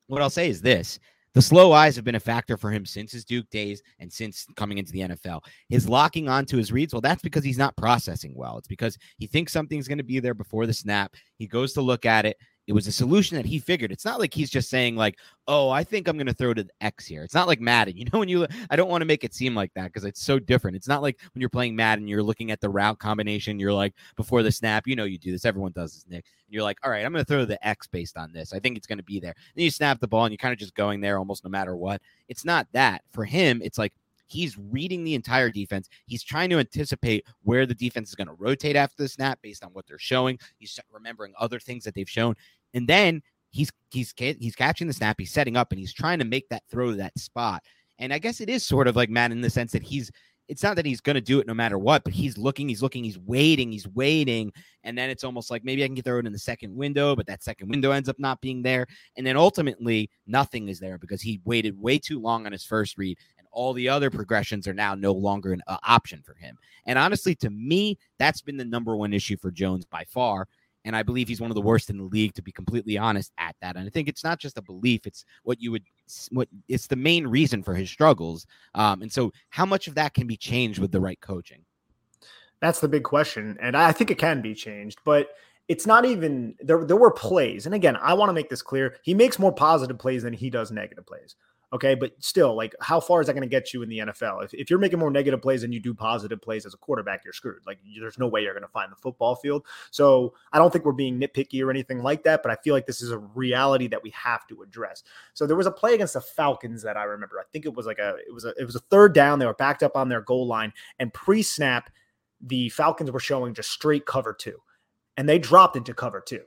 Speaker 1: what I'll say is this the slow eyes have been a factor for him since his Duke days and since coming into the NFL. His locking onto his reads, well, that's because he's not processing well. It's because he thinks something's going to be there before the snap. He goes to look at it it was a solution that he figured. It's not like he's just saying like, "Oh, I think I'm going to throw to the X here." It's not like Madden. You know, when you I don't want to make it seem like that because it's so different. It's not like when you're playing Madden, you're looking at the route combination. You're like before the snap. You know, you do this. Everyone does this, Nick. And you're like, "All right, I'm going to throw the X based on this. I think it's going to be there." Then you snap the ball and you're kind of just going there almost no matter what. It's not that for him. It's like He's reading the entire defense. He's trying to anticipate where the defense is going to rotate after the snap based on what they're showing. He's remembering other things that they've shown. And then he's he's he's catching the snap, he's setting up and he's trying to make that throw to that spot. And I guess it is sort of like Madden in the sense that he's it's not that he's going to do it no matter what, but he's looking, he's looking, he's waiting, he's waiting. And then it's almost like maybe I can get throw it in the second window, but that second window ends up not being there. And then ultimately, nothing is there because he waited way too long on his first read all the other progressions are now no longer an uh, option for him. And honestly, to me, that's been the number one issue for Jones by far. And I believe he's one of the worst in the league, to be completely honest, at that. And I think it's not just a belief; it's what you would, what it's the main reason for his struggles. Um, and so, how much of that can be changed with the right coaching?
Speaker 2: That's the big question, and I think it can be changed. But it's not even there. There were plays, and again, I want to make this clear: he makes more positive plays than he does negative plays. Okay. But still, like, how far is that going to get you in the NFL? If, if you're making more negative plays than you do positive plays as a quarterback, you're screwed. Like, there's no way you're going to find the football field. So I don't think we're being nitpicky or anything like that, but I feel like this is a reality that we have to address. So there was a play against the Falcons that I remember. I think it was like a, it was a, it was a third down. They were backed up on their goal line and pre snap, the Falcons were showing just straight cover two and they dropped into cover two.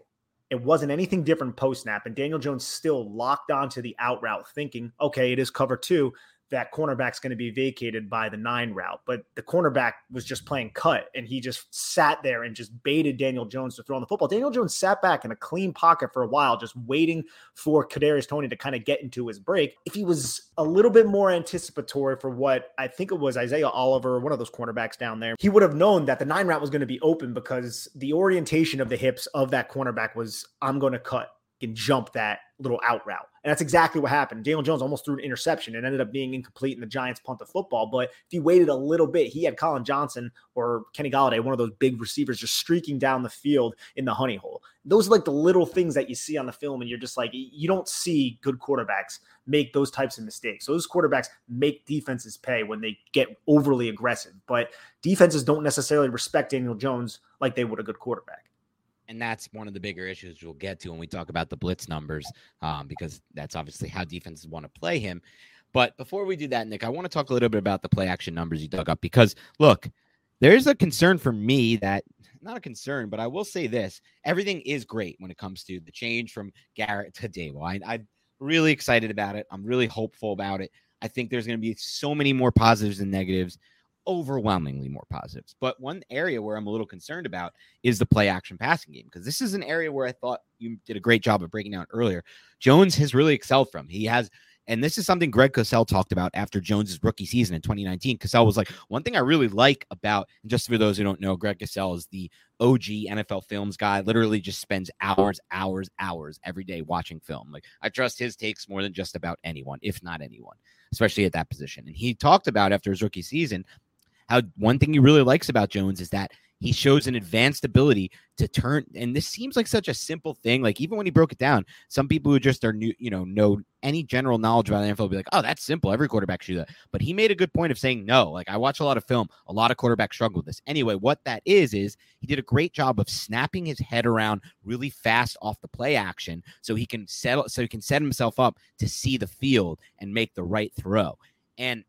Speaker 2: It wasn't anything different post snap, and Daniel Jones still locked onto the out route, thinking, okay, it is cover two that cornerback's going to be vacated by the nine route. But the cornerback was just playing cut and he just sat there and just baited Daniel Jones to throw on the football. Daniel Jones sat back in a clean pocket for a while, just waiting for Kadarius Toney to kind of get into his break. If he was a little bit more anticipatory for what I think it was Isaiah Oliver, one of those cornerbacks down there, he would have known that the nine route was going to be open because the orientation of the hips of that cornerback was I'm going to cut and jump that little out route. And that's exactly what happened. Daniel Jones almost threw an interception and ended up being incomplete in the Giants punt the football. But if he waited a little bit, he had Collin Johnson or Kenny Golladay, one of those big receivers, just streaking down the field in the honey hole. Those are like the little things that you see on the film, and you're just like, you don't see good quarterbacks make those types of mistakes. So those quarterbacks make defenses pay when they get overly aggressive. But defenses don't necessarily respect Daniel Jones like they would a good quarterback
Speaker 1: and that's one of the bigger issues we'll get to when we talk about the blitz numbers, um, because that's obviously how defenses want to play him. But before we do that, Nick, I want to talk a little bit about the play action numbers you dug up because look, there's a concern for me that not a concern, but I will say this: everything is great when it comes to the change from Garrett to Daboll. I, I'm really excited about it. I'm really hopeful about it. I think there's going to be so many more positives than negatives overwhelmingly more positives. But one area where I'm a little concerned about is the play action passing game because this is an area where I thought you did a great job of breaking down earlier. Jones has really excelled from. He has and this is something Greg Cosell talked about after Jones's rookie season in 2019. Cosell was like, one thing I really like about, just for those who don't know, Greg Cosell is the OG NFL films guy. Literally just spends hours, hours, hours every day watching film. Like I trust his takes more than just about anyone, if not anyone, especially at that position. And he talked about after his rookie season how one thing he really likes about Jones is that he shows an advanced ability to turn and this seems like such a simple thing like even when he broke it down some people who just are new you know know any general knowledge about the NFL will be like oh that's simple. Every quarterback should do that. But he made a good point of saying no. Like I watch a lot of film. A lot of quarterbacks struggle with this. Anyway what that is is he did a great job of snapping his head around really fast off the play action so he can settle so he can set himself up to see the field and make the right throw. And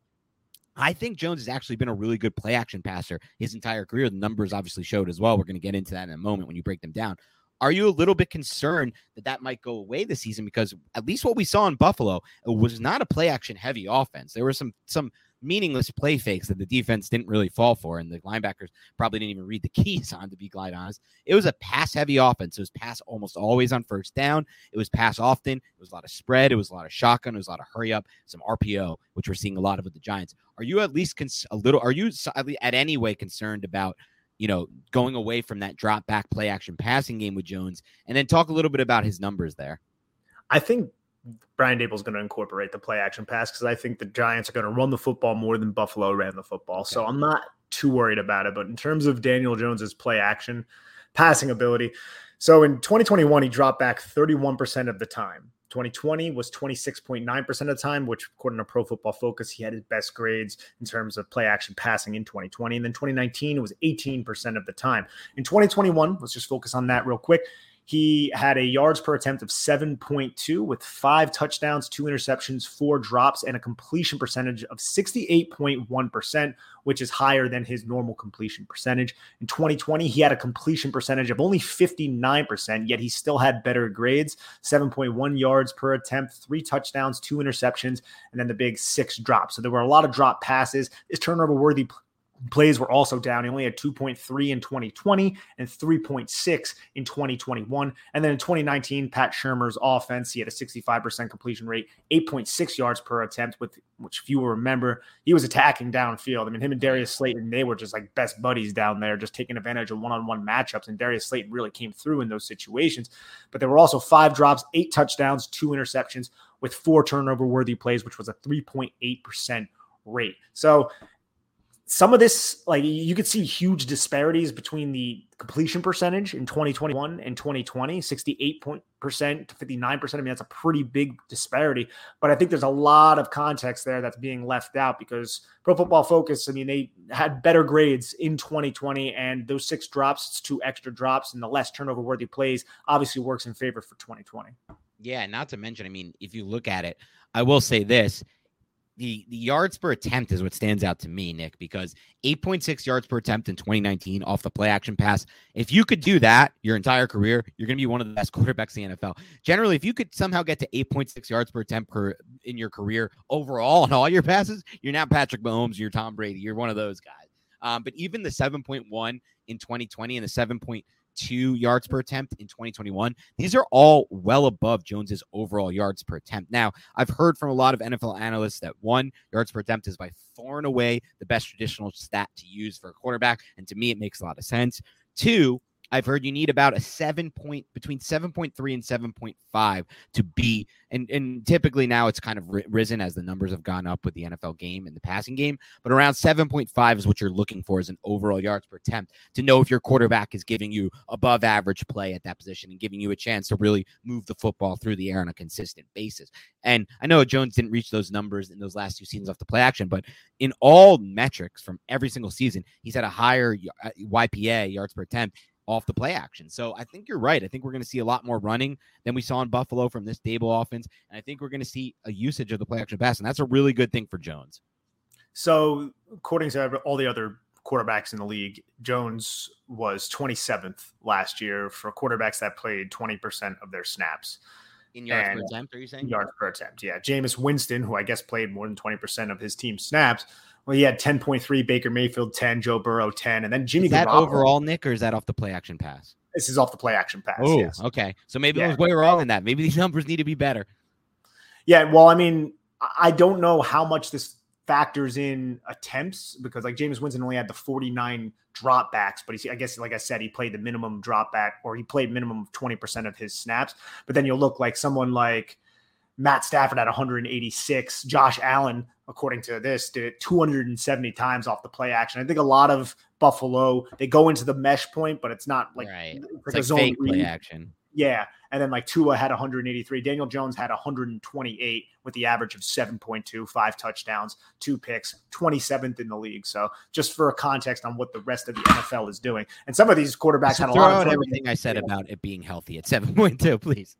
Speaker 1: I think Jones has actually been a really good play action passer his entire career. The numbers obviously showed as well. We're going to get into that in a moment when you break them down. Are you a little bit concerned that that might go away this season? Because at least what we saw in Buffalo was not a play action heavy offense. There were some some meaningless play fakes that the defense didn't really fall for, and the linebackers probably didn't even read the keys on, to be quite honest. It was a pass heavy offense. It was pass almost always on first down. It was pass often. It was a lot of spread. It was a lot of shotgun. It was a lot of hurry up, some RPO, which we're seeing a lot of with the Giants. Are you at least cons- a little, are you at any way concerned about? You know, going away from that drop back play action passing game with Jones, and then talk a little bit about his numbers there.
Speaker 2: I think Brian Daboll's going to incorporate the play action pass because I think the Giants are going to run the football more than Buffalo ran the football. Okay. So I'm not too worried about it. But in terms of Daniel Jones's play action passing ability, So in 2021, he dropped back 31% of the time. 2020 was 26.9% of the time, which according to Pro Football Focus, he had his best grades in terms of play action passing in 2020. And then 2019 it was 18% of the time. In 2021, let's just focus on that real quick. He had a yards per attempt of 7.2 with five touchdowns, two interceptions, four drops, and a completion percentage of 68.1%, which is higher than his normal completion percentage. In 2020, he had a completion percentage of only 59%, yet he still had better grades 7.1 yards per attempt, three touchdowns, two interceptions, and then the big six drops. So there were a lot of drop passes. His turnover worthy plays were also down. He only had 2.3 in 2020 and 3.6 in 2021. And then in 2019, Pat Shurmur's offense, he had a 65% completion rate, 8.6 yards per attempt, with which if you will remember, he was attacking downfield. I mean, him and Darius Slayton, they were just like best buddies down there, just taking advantage of one-on-one matchups. And Darius Slayton really came through in those situations. But there were also five drops, eight touchdowns, two interceptions with four turnover worthy plays, which was a 3.8% rate. So some of this, like you could see huge disparities between the completion percentage in 2021 and 2020, 68% to 59%. I mean, that's a pretty big disparity. But I think there's a lot of context there that's being left out because Pro Football Focus, I mean, they had better grades in 2020, and those six drops, two extra drops, and the less turnover worthy plays obviously works in favor for 2020.
Speaker 1: Yeah, not to mention, I mean, if you look at it, I will say this the, the yards per attempt is what stands out to me, Nick, because 8.6 yards per attempt in 2019 off the play action pass. If you could do that your entire career, you're going to be one of the best quarterbacks in the NFL. Generally, if you could somehow get to 8.6 yards per attempt per, in your career overall on all your passes, you're not Patrick Mahomes, you're Tom Brady, you're one of those guys. Um, but even the 7.1 in 2020 and the 7.2 Two yards per attempt in 2021. These are all well above Jones's overall yards per attempt. Now, I've heard from a lot of NFL analysts that one yards per attempt is by far and away the best traditional stat to use for a quarterback, and to me, it makes a lot of sense. Two, I've heard you need about a seven point between 7.3 and 7.5 to be, and, and typically now it's kind of risen as the numbers have gone up with the NFL game and the passing game, but around 7.5 is what you're looking for as an overall yards per attempt to know if your quarterback is giving you above average play at that position and giving you a chance to really move the football through the air on a consistent basis. And I know Jones didn't reach those numbers in those last two seasons off the play action, but in all metrics from every single season, he's had a higher YPA uh, yards per attempt off the play action. So I think you're right. I think we're going to see a lot more running than we saw in Buffalo from this Daboll offense. And I think we're going to see a usage of the play action pass. And that's a really good thing for Jones.
Speaker 2: So, according to all the other quarterbacks in the league, Jones was 27th last year for quarterbacks that played 20% of their snaps.
Speaker 1: In yards and per attempt, are you saying?
Speaker 2: Yards per attempt, yeah. Jameis Winston, who I guess played more than 20% of his team snaps, well, he had 10.3, Baker Mayfield 10, Joe Burrow 10, and then Jimmy
Speaker 1: is that Garoppolo. overall, Nick, or is that off the play action pass?
Speaker 2: This is off the play action pass.
Speaker 1: Oh, yes. okay. So maybe yeah. I was way wrong in that. Maybe these numbers need to be better.
Speaker 2: Yeah, well, I mean, I don't know how much this factors in attempts because like Jameis Winston only had the 49 dropbacks, but he, I guess, like I said, he played the minimum dropback or he played minimum of 20% of his snaps. But then you'll look like someone like Matt Stafford at 186. Josh Allen, according to this, did it 270 times off the play action. I think a lot of Buffalo they go into the mesh point, but it's not like,
Speaker 1: right. it's like, like fake play action.
Speaker 2: Yeah, and then like Tua had 183. Daniel Jones had 128 with the average of 7.2, five touchdowns, two picks, 27th in the league. So just for a context on what the rest of the NFL is doing, and some of these quarterbacks so had a lot of
Speaker 1: everything I said about it being healthy at 7.2, please.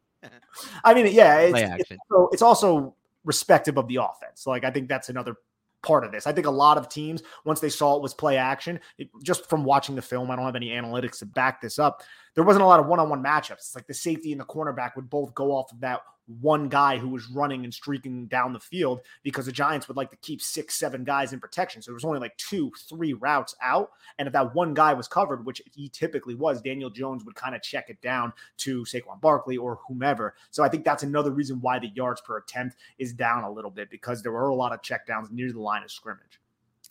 Speaker 2: I mean, yeah, it's, it's, also, it's also respective of the offense. Like I think that's another part of this. I think a lot of teams, once they saw it was play action, it, just from watching the film, I don't have any analytics to back this up. There wasn't a lot of one-on-one matchups. It's like the safety and the cornerback would both go off of that one guy who was running and streaking down the field because the Giants would like to keep six, seven guys in protection. So there was only like two, three routes out. And if that one guy was covered, which he typically was, Daniel Jones would kind of check it down to Saquon Barkley or whomever. So I think that's another reason why the yards per attempt is down a little bit because there were a lot of checkdowns near the line of scrimmage.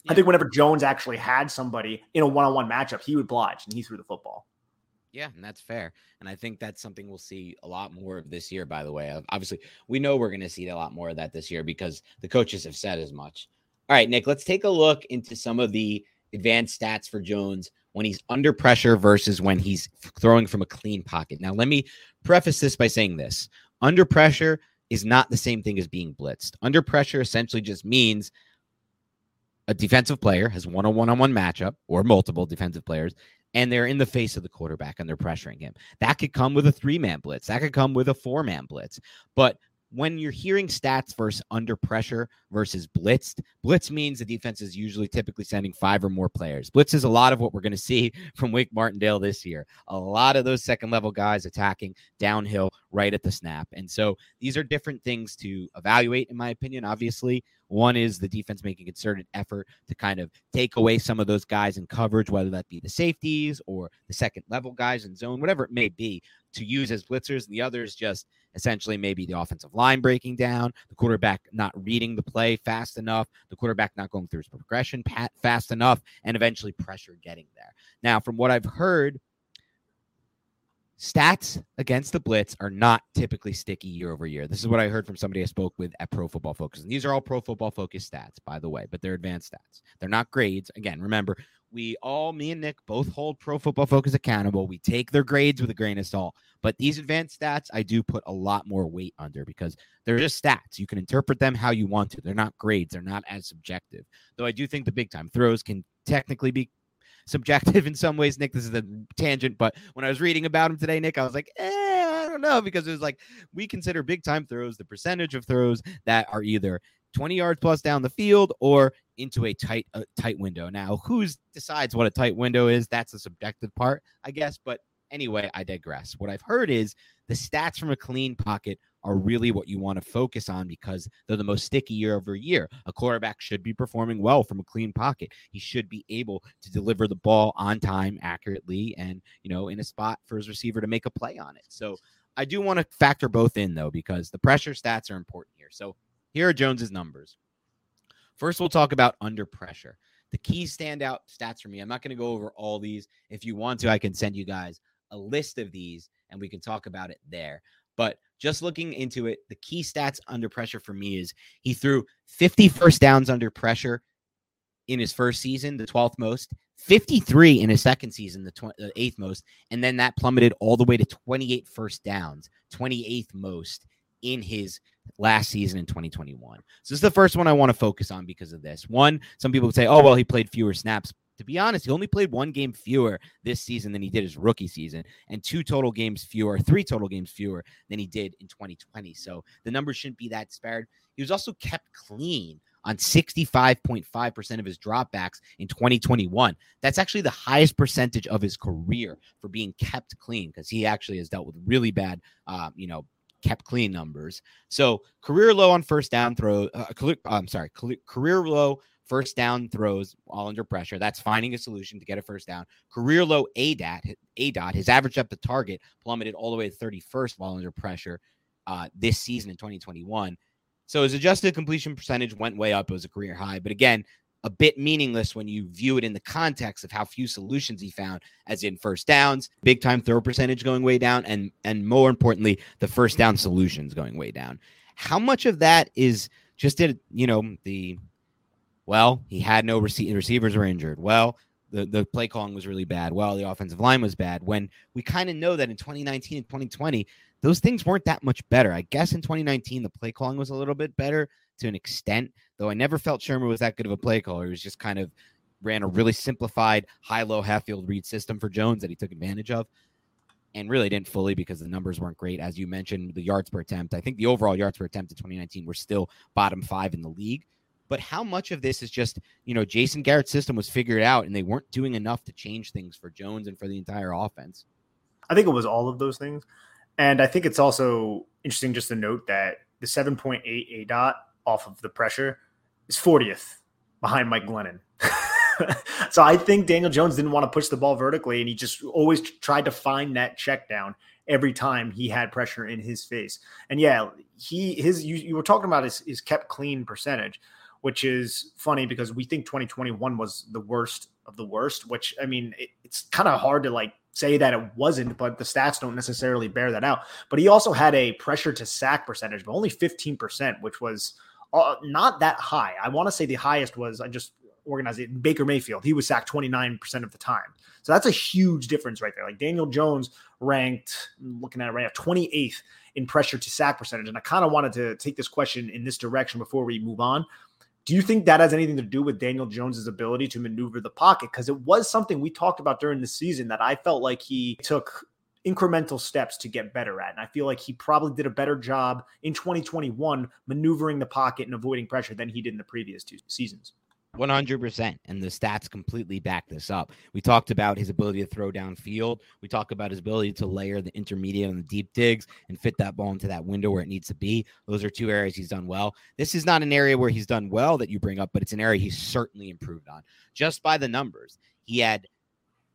Speaker 2: Yeah. I think whenever Jones actually had somebody in a one on one matchup, he would oblige and he threw the football.
Speaker 1: Yeah, and that's fair. And I think that's something we'll see a lot more of this year, by the way. Uh, obviously, we know we're going to see a lot more of that this year because the coaches have said as much. All right, Nick, let's take a look into some of the advanced stats for Jones when he's under pressure versus when he's throwing from a clean pocket. Now, let me preface this by saying this under pressure is not the same thing as being blitzed. Under pressure essentially just means a defensive player has one on one on one matchup or multiple defensive players, and they're in the face of the quarterback and they're pressuring him. That could come with a three man blitz, that could come with a four man blitz. But when you're hearing stats versus under pressure versus blitzed, blitz means the defense is usually typically sending five or more players. Blitz is a lot of what we're going to see from Wink Martindale this year. A lot of those second level guys attacking downhill right at the snap. And so these are different things to evaluate, in my opinion. Obviously, one is the defense making concerted effort to kind of take away some of those guys in coverage, whether that be the safeties or the second level guys in zone, whatever it may be, to use as blitzers. And the other is just essentially maybe the offensive line breaking down, the quarterback not reading the play fast enough, the quarterback not going through his progression fast enough, and eventually pressure getting there. Now, from what I've heard, stats against the blitz are not typically sticky year over year. This is what I heard from somebody I spoke with at Pro Football Focus. And these are all Pro Football Focus stats, by the way, but they're advanced stats. They're not grades. Again, remember, we all, me and Nick, both hold Pro Football Focus accountable. We take their grades with a grain of salt. But these advanced stats, I do put a lot more weight under because they're just stats. You can interpret them how you want to. They're not grades, they're not as subjective. Though I do think the big time throws can technically be subjective in some ways. Nick, this is a tangent, but when I was reading about him today, Nick, I was like, eh, I don't know, because it was like we consider big time throws the percentage of throws that are either 20 yards plus down the field or into a tight a tight window. Now, who decides what a tight window is? That's the subjective part, I guess. But anyway, I digress. What I've heard is the stats from a clean pocket are really what you want to focus on because they're the most sticky year over year. A quarterback should be performing well from a clean pocket. He should be able to deliver the ball on time, accurately, and you know, in a spot for his receiver to make a play on it. So I do want to factor both in though, because the pressure stats are important here. So here are Jones's numbers. First, we'll talk about under pressure. The key standout stats for me. I'm not going to go over all these. If you want to, I can send you guys a list of these and we can talk about it there. But just looking into it, the key stats under pressure for me is he threw 50 first downs under pressure in his first season, the 12th most, 53 in his second season, the, tw- the eighth most, and then that plummeted all the way to 28 first downs, 28th most in his last season in 2021. So this is the first one I want to focus on because of this. One, some people would say, "Oh, well, he played fewer snaps." To be honest, he only played one game fewer this season than he did his rookie season, and two total games fewer, three total games fewer than he did in 2020. So the numbers shouldn't be that disparate. He was also kept clean on 65.5% of his dropbacks in 2021. That's actually the highest percentage of his career for being kept clean because he actually has dealt with really bad, uh, you know, kept clean numbers. So career low on first down throw. Uh, I'm sorry, career low first down throws all under pressure. That's finding a solution to get a first down. Career low A dot, A dot. His average up to target plummeted all the way to 31st while under pressure uh, this season in 2021. So his adjusted completion percentage went way up. It was a career high. But again, a bit meaningless when you view it in the context of how few solutions he found, as in first downs, big time throw percentage going way down, and and more importantly, the first down solutions going way down. How much of that is just it? You know, the well, he had no rece- receivers were injured. Well, the, the play calling was really bad. Well, the offensive line was bad. When we kind of know that in 2019 and 2020, those things weren't that much better. I guess in 2019, the play calling was a little bit better to an extent, though I never felt Shurmur was that good of a play caller. He was just kind of ran a really simplified high low half field read system for Jones that he took advantage of and really didn't fully because the numbers weren't great. As you mentioned, the yards per attempt, I think the overall yards per attempt in 2019 were still bottom five in the league. But how much of this is just, you know, Jason Garrett's system was figured out and they weren't doing enough to change things for Jones and for the entire offense?
Speaker 2: I think it was all of those things. And I think it's also interesting just to note that the 7.8 A dot off of the pressure is 40th behind Mike Glennon. so I think Daniel Jones didn't want to push the ball vertically, and he just always tried to find that check down every time he had pressure in his face. And yeah, he his you, you were talking about his, his kept clean percentage, which is funny because we think 2021 was the worst of the worst. Which I mean, it, it's kind of hard to like say that it wasn't, but the stats don't necessarily bear that out. But he also had a pressure to sack percentage, but only 15%, which was uh, not that high. I want to say the highest was I just organized it, Baker Mayfield, he was sacked 29% of the time. So that's a huge difference right there. Like Daniel Jones ranked, looking at it right now, 28th in pressure to sack percentage. And I kind of wanted to take this question in this direction before we move on. Do you think that has anything to do with Daniel Jones's ability to maneuver the pocket? Because it was something we talked about during the season that I felt like he took incremental steps to get better at. And I feel like he probably did a better job in 2021 maneuvering the pocket and avoiding pressure than he did in the previous two seasons.
Speaker 1: 100%. And the stats completely back this up. We talked about his ability to throw downfield. We talk about his ability to layer the intermediate and the deep digs and fit that ball into that window where it needs to be. Those are two areas he's done well. This is not an area where he's done well that you bring up, but it's an area he's certainly improved on just by the numbers. He had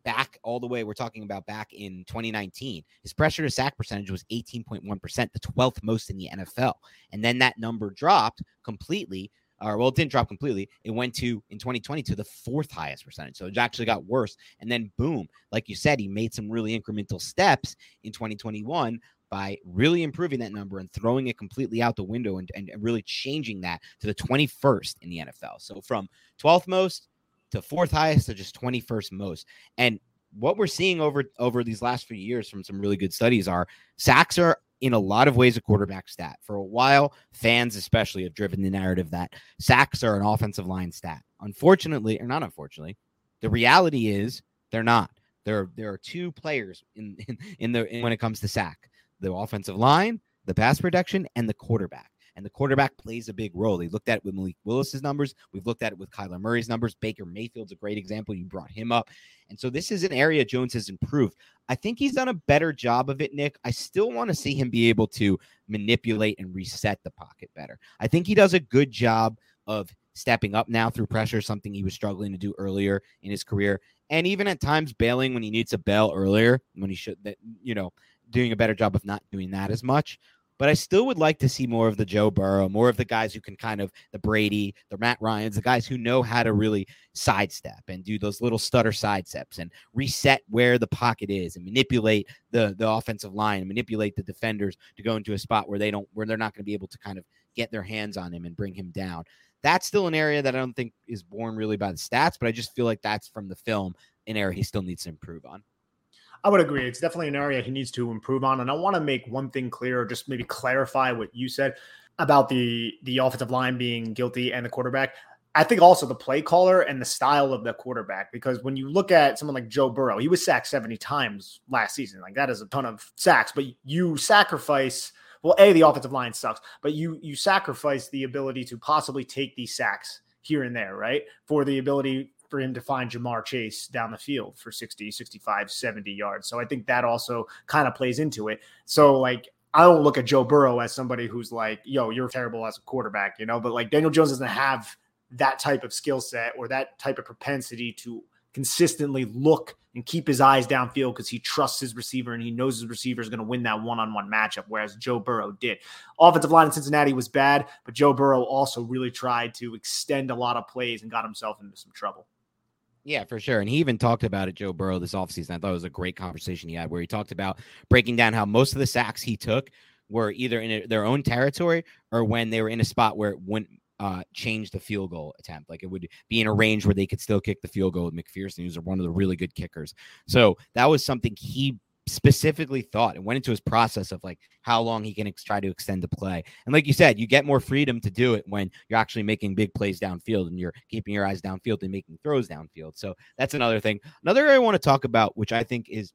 Speaker 1: back all the way, we're talking about back in 2019, his pressure to sack percentage was 18.1%, the 12th most in the NFL. And then that number dropped completely or well, it didn't drop completely. It went to in 2020 to the fourth highest percentage. So it actually got worse. And then boom, like you said, he made some really incremental steps in 2021 by really improving that number and throwing it completely out the window and, and really changing that to the 21st in the NFL. So from 12th most to fourth highest to just 21st most. And what we're seeing over over these last few years from some really good studies are sacks are in a lot of ways a quarterback stat. For a while, fans especially have driven the narrative that sacks are an offensive line stat. Unfortunately, or not unfortunately, the reality is they're not. There, there are two players in in, in the in, when it comes to sack: the offensive line, the pass protection, and the quarterback and the quarterback plays a big role. They looked at it with Malik Willis's numbers. We've looked at it with Kyler Murray's numbers. Baker Mayfield's a great example. You brought him up. And so this is an area Jones has improved. I think he's done a better job of it, Nick. I still want to see him be able to manipulate and reset the pocket better. I think he does a good job of stepping up now through pressure, something he was struggling to do earlier in his career. And even at times bailing when he needs to bail earlier, when he should, you know, doing a better job of not doing that as much. But I still would like to see more of the Joe Burrow, more of the guys who can kind of the Brady, the Matt Ryans, the guys who know how to really sidestep and do those little stutter sidesteps and reset where the pocket is and manipulate the the offensive line and manipulate the defenders to go into a spot where they don't where they're not going to be able to kind of get their hands on him and bring him down. That's still an area that I don't think is born really by the stats, but I just feel like that's from the film an area he still needs to improve on.
Speaker 2: I would agree. It's definitely an area he needs to improve on. And I want to make one thing clear, or just maybe clarify what you said about the the offensive line being guilty and the quarterback. I think also the play caller and the style of the quarterback, because when you look at someone like Joe Burrow, he was sacked 70 times last season. Like that is a ton of sacks, but you sacrifice well, A, the offensive line sucks, but you you sacrifice the ability to possibly take these sacks here and there, right? For the ability for him to find Ja'Marr Chase down the field for 60, 65, 70 yards. So I think that also kind of plays into it. So like I don't look at Joe Burrow as somebody who's like, yo, you're terrible as a quarterback, you know, but like Daniel Jones doesn't have that type of skill set or that type of propensity to consistently look and keep his eyes downfield because he trusts his receiver and he knows his receiver is going to win that one-on-one matchup, whereas Joe Burrow did. Offensive line in Cincinnati was bad, but Joe Burrow also really tried to extend a lot of plays and got himself into some trouble.
Speaker 1: Yeah, for sure. And he even talked about it, Joe Burrow, this offseason. I thought it was a great conversation he had where he talked about breaking down how most of the sacks he took were either in their own territory or when they were in a spot where it wouldn't uh, change the field goal attempt. Like it would be in a range where they could still kick the field goal with McPherson, who's one of the really good kickers. So that was something he specifically thought and went into his process of like how long he can ex- try to extend the play. And like you said, you get more freedom to do it when you're actually making big plays downfield and you're keeping your eyes downfield and making throws downfield. So that's another thing. Another area I want to talk about, which I think is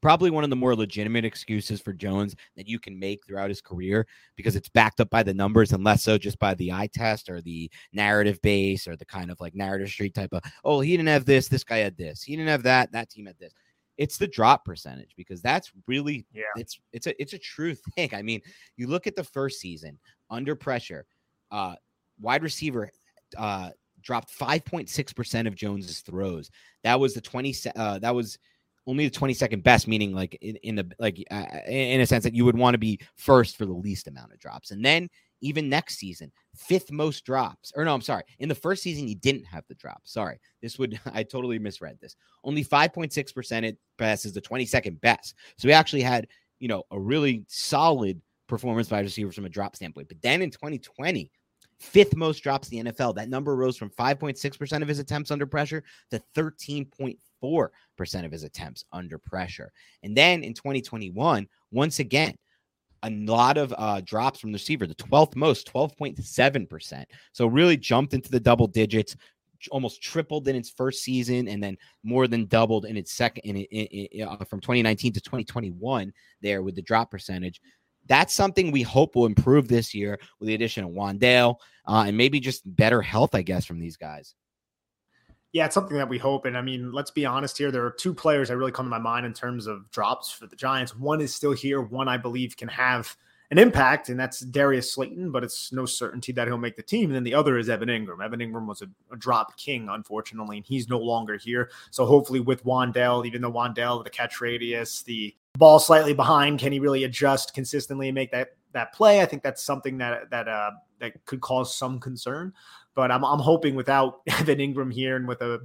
Speaker 1: probably one of the more legitimate excuses for Jones that you can make throughout his career because it's backed up by the numbers and less so just by the eye test or the narrative base or the kind of like narrative street type of, oh, he didn't have this, this guy had this, he didn't have that, that team had this it's the drop percentage because that's really yeah it's it's a it's a true thing. I mean, you look at the first season under pressure, uh wide receiver uh dropped 5.6% of Jones's throws. That was the 20 uh that was only the 22nd best meaning like in, in the like uh, in a sense that you would want to be first for the least amount of drops. And then even next season, fifth most drops. Or no, I'm sorry. In the first season, he didn't have the drop. Sorry. This would, I totally misread this. Only 5.6% it passes the 22nd best. So he actually had, you know, a really solid performance by receivers from a drop standpoint. But then in 2020, fifth most drops in the NFL. That number rose from 5.6% of his attempts under pressure to 13.4% of his attempts under pressure. And then in 2021, once again, a lot of uh, drops from the receiver, the 12th most, 12.7%. So really jumped into the double digits, almost tripled in its first season, and then more than doubled in its second in, in, in uh, from 2019 to 2021 there with the drop percentage that's something we hope will improve this year with the addition of Wan'Dale uh, and maybe just better health, I guess, from these guys.
Speaker 2: Yeah, it's something that we hope. And I mean, let's be honest here. There are two players that really come to my mind in terms of drops for the Giants. One is still here. One, I believe, can have an impact, and that's Darius Slayton, but it's no certainty that he'll make the team. And then the other is Evan Engram. Evan Engram was a, a drop king, unfortunately, and he's no longer here. So hopefully, with Wan'Dale, even though Wan'Dale, the catch radius, the ball slightly behind, can he really adjust consistently and make that that play? I think that's something that that uh, that could cause some concern. But I'm I'm hoping without Evan Engram here and with a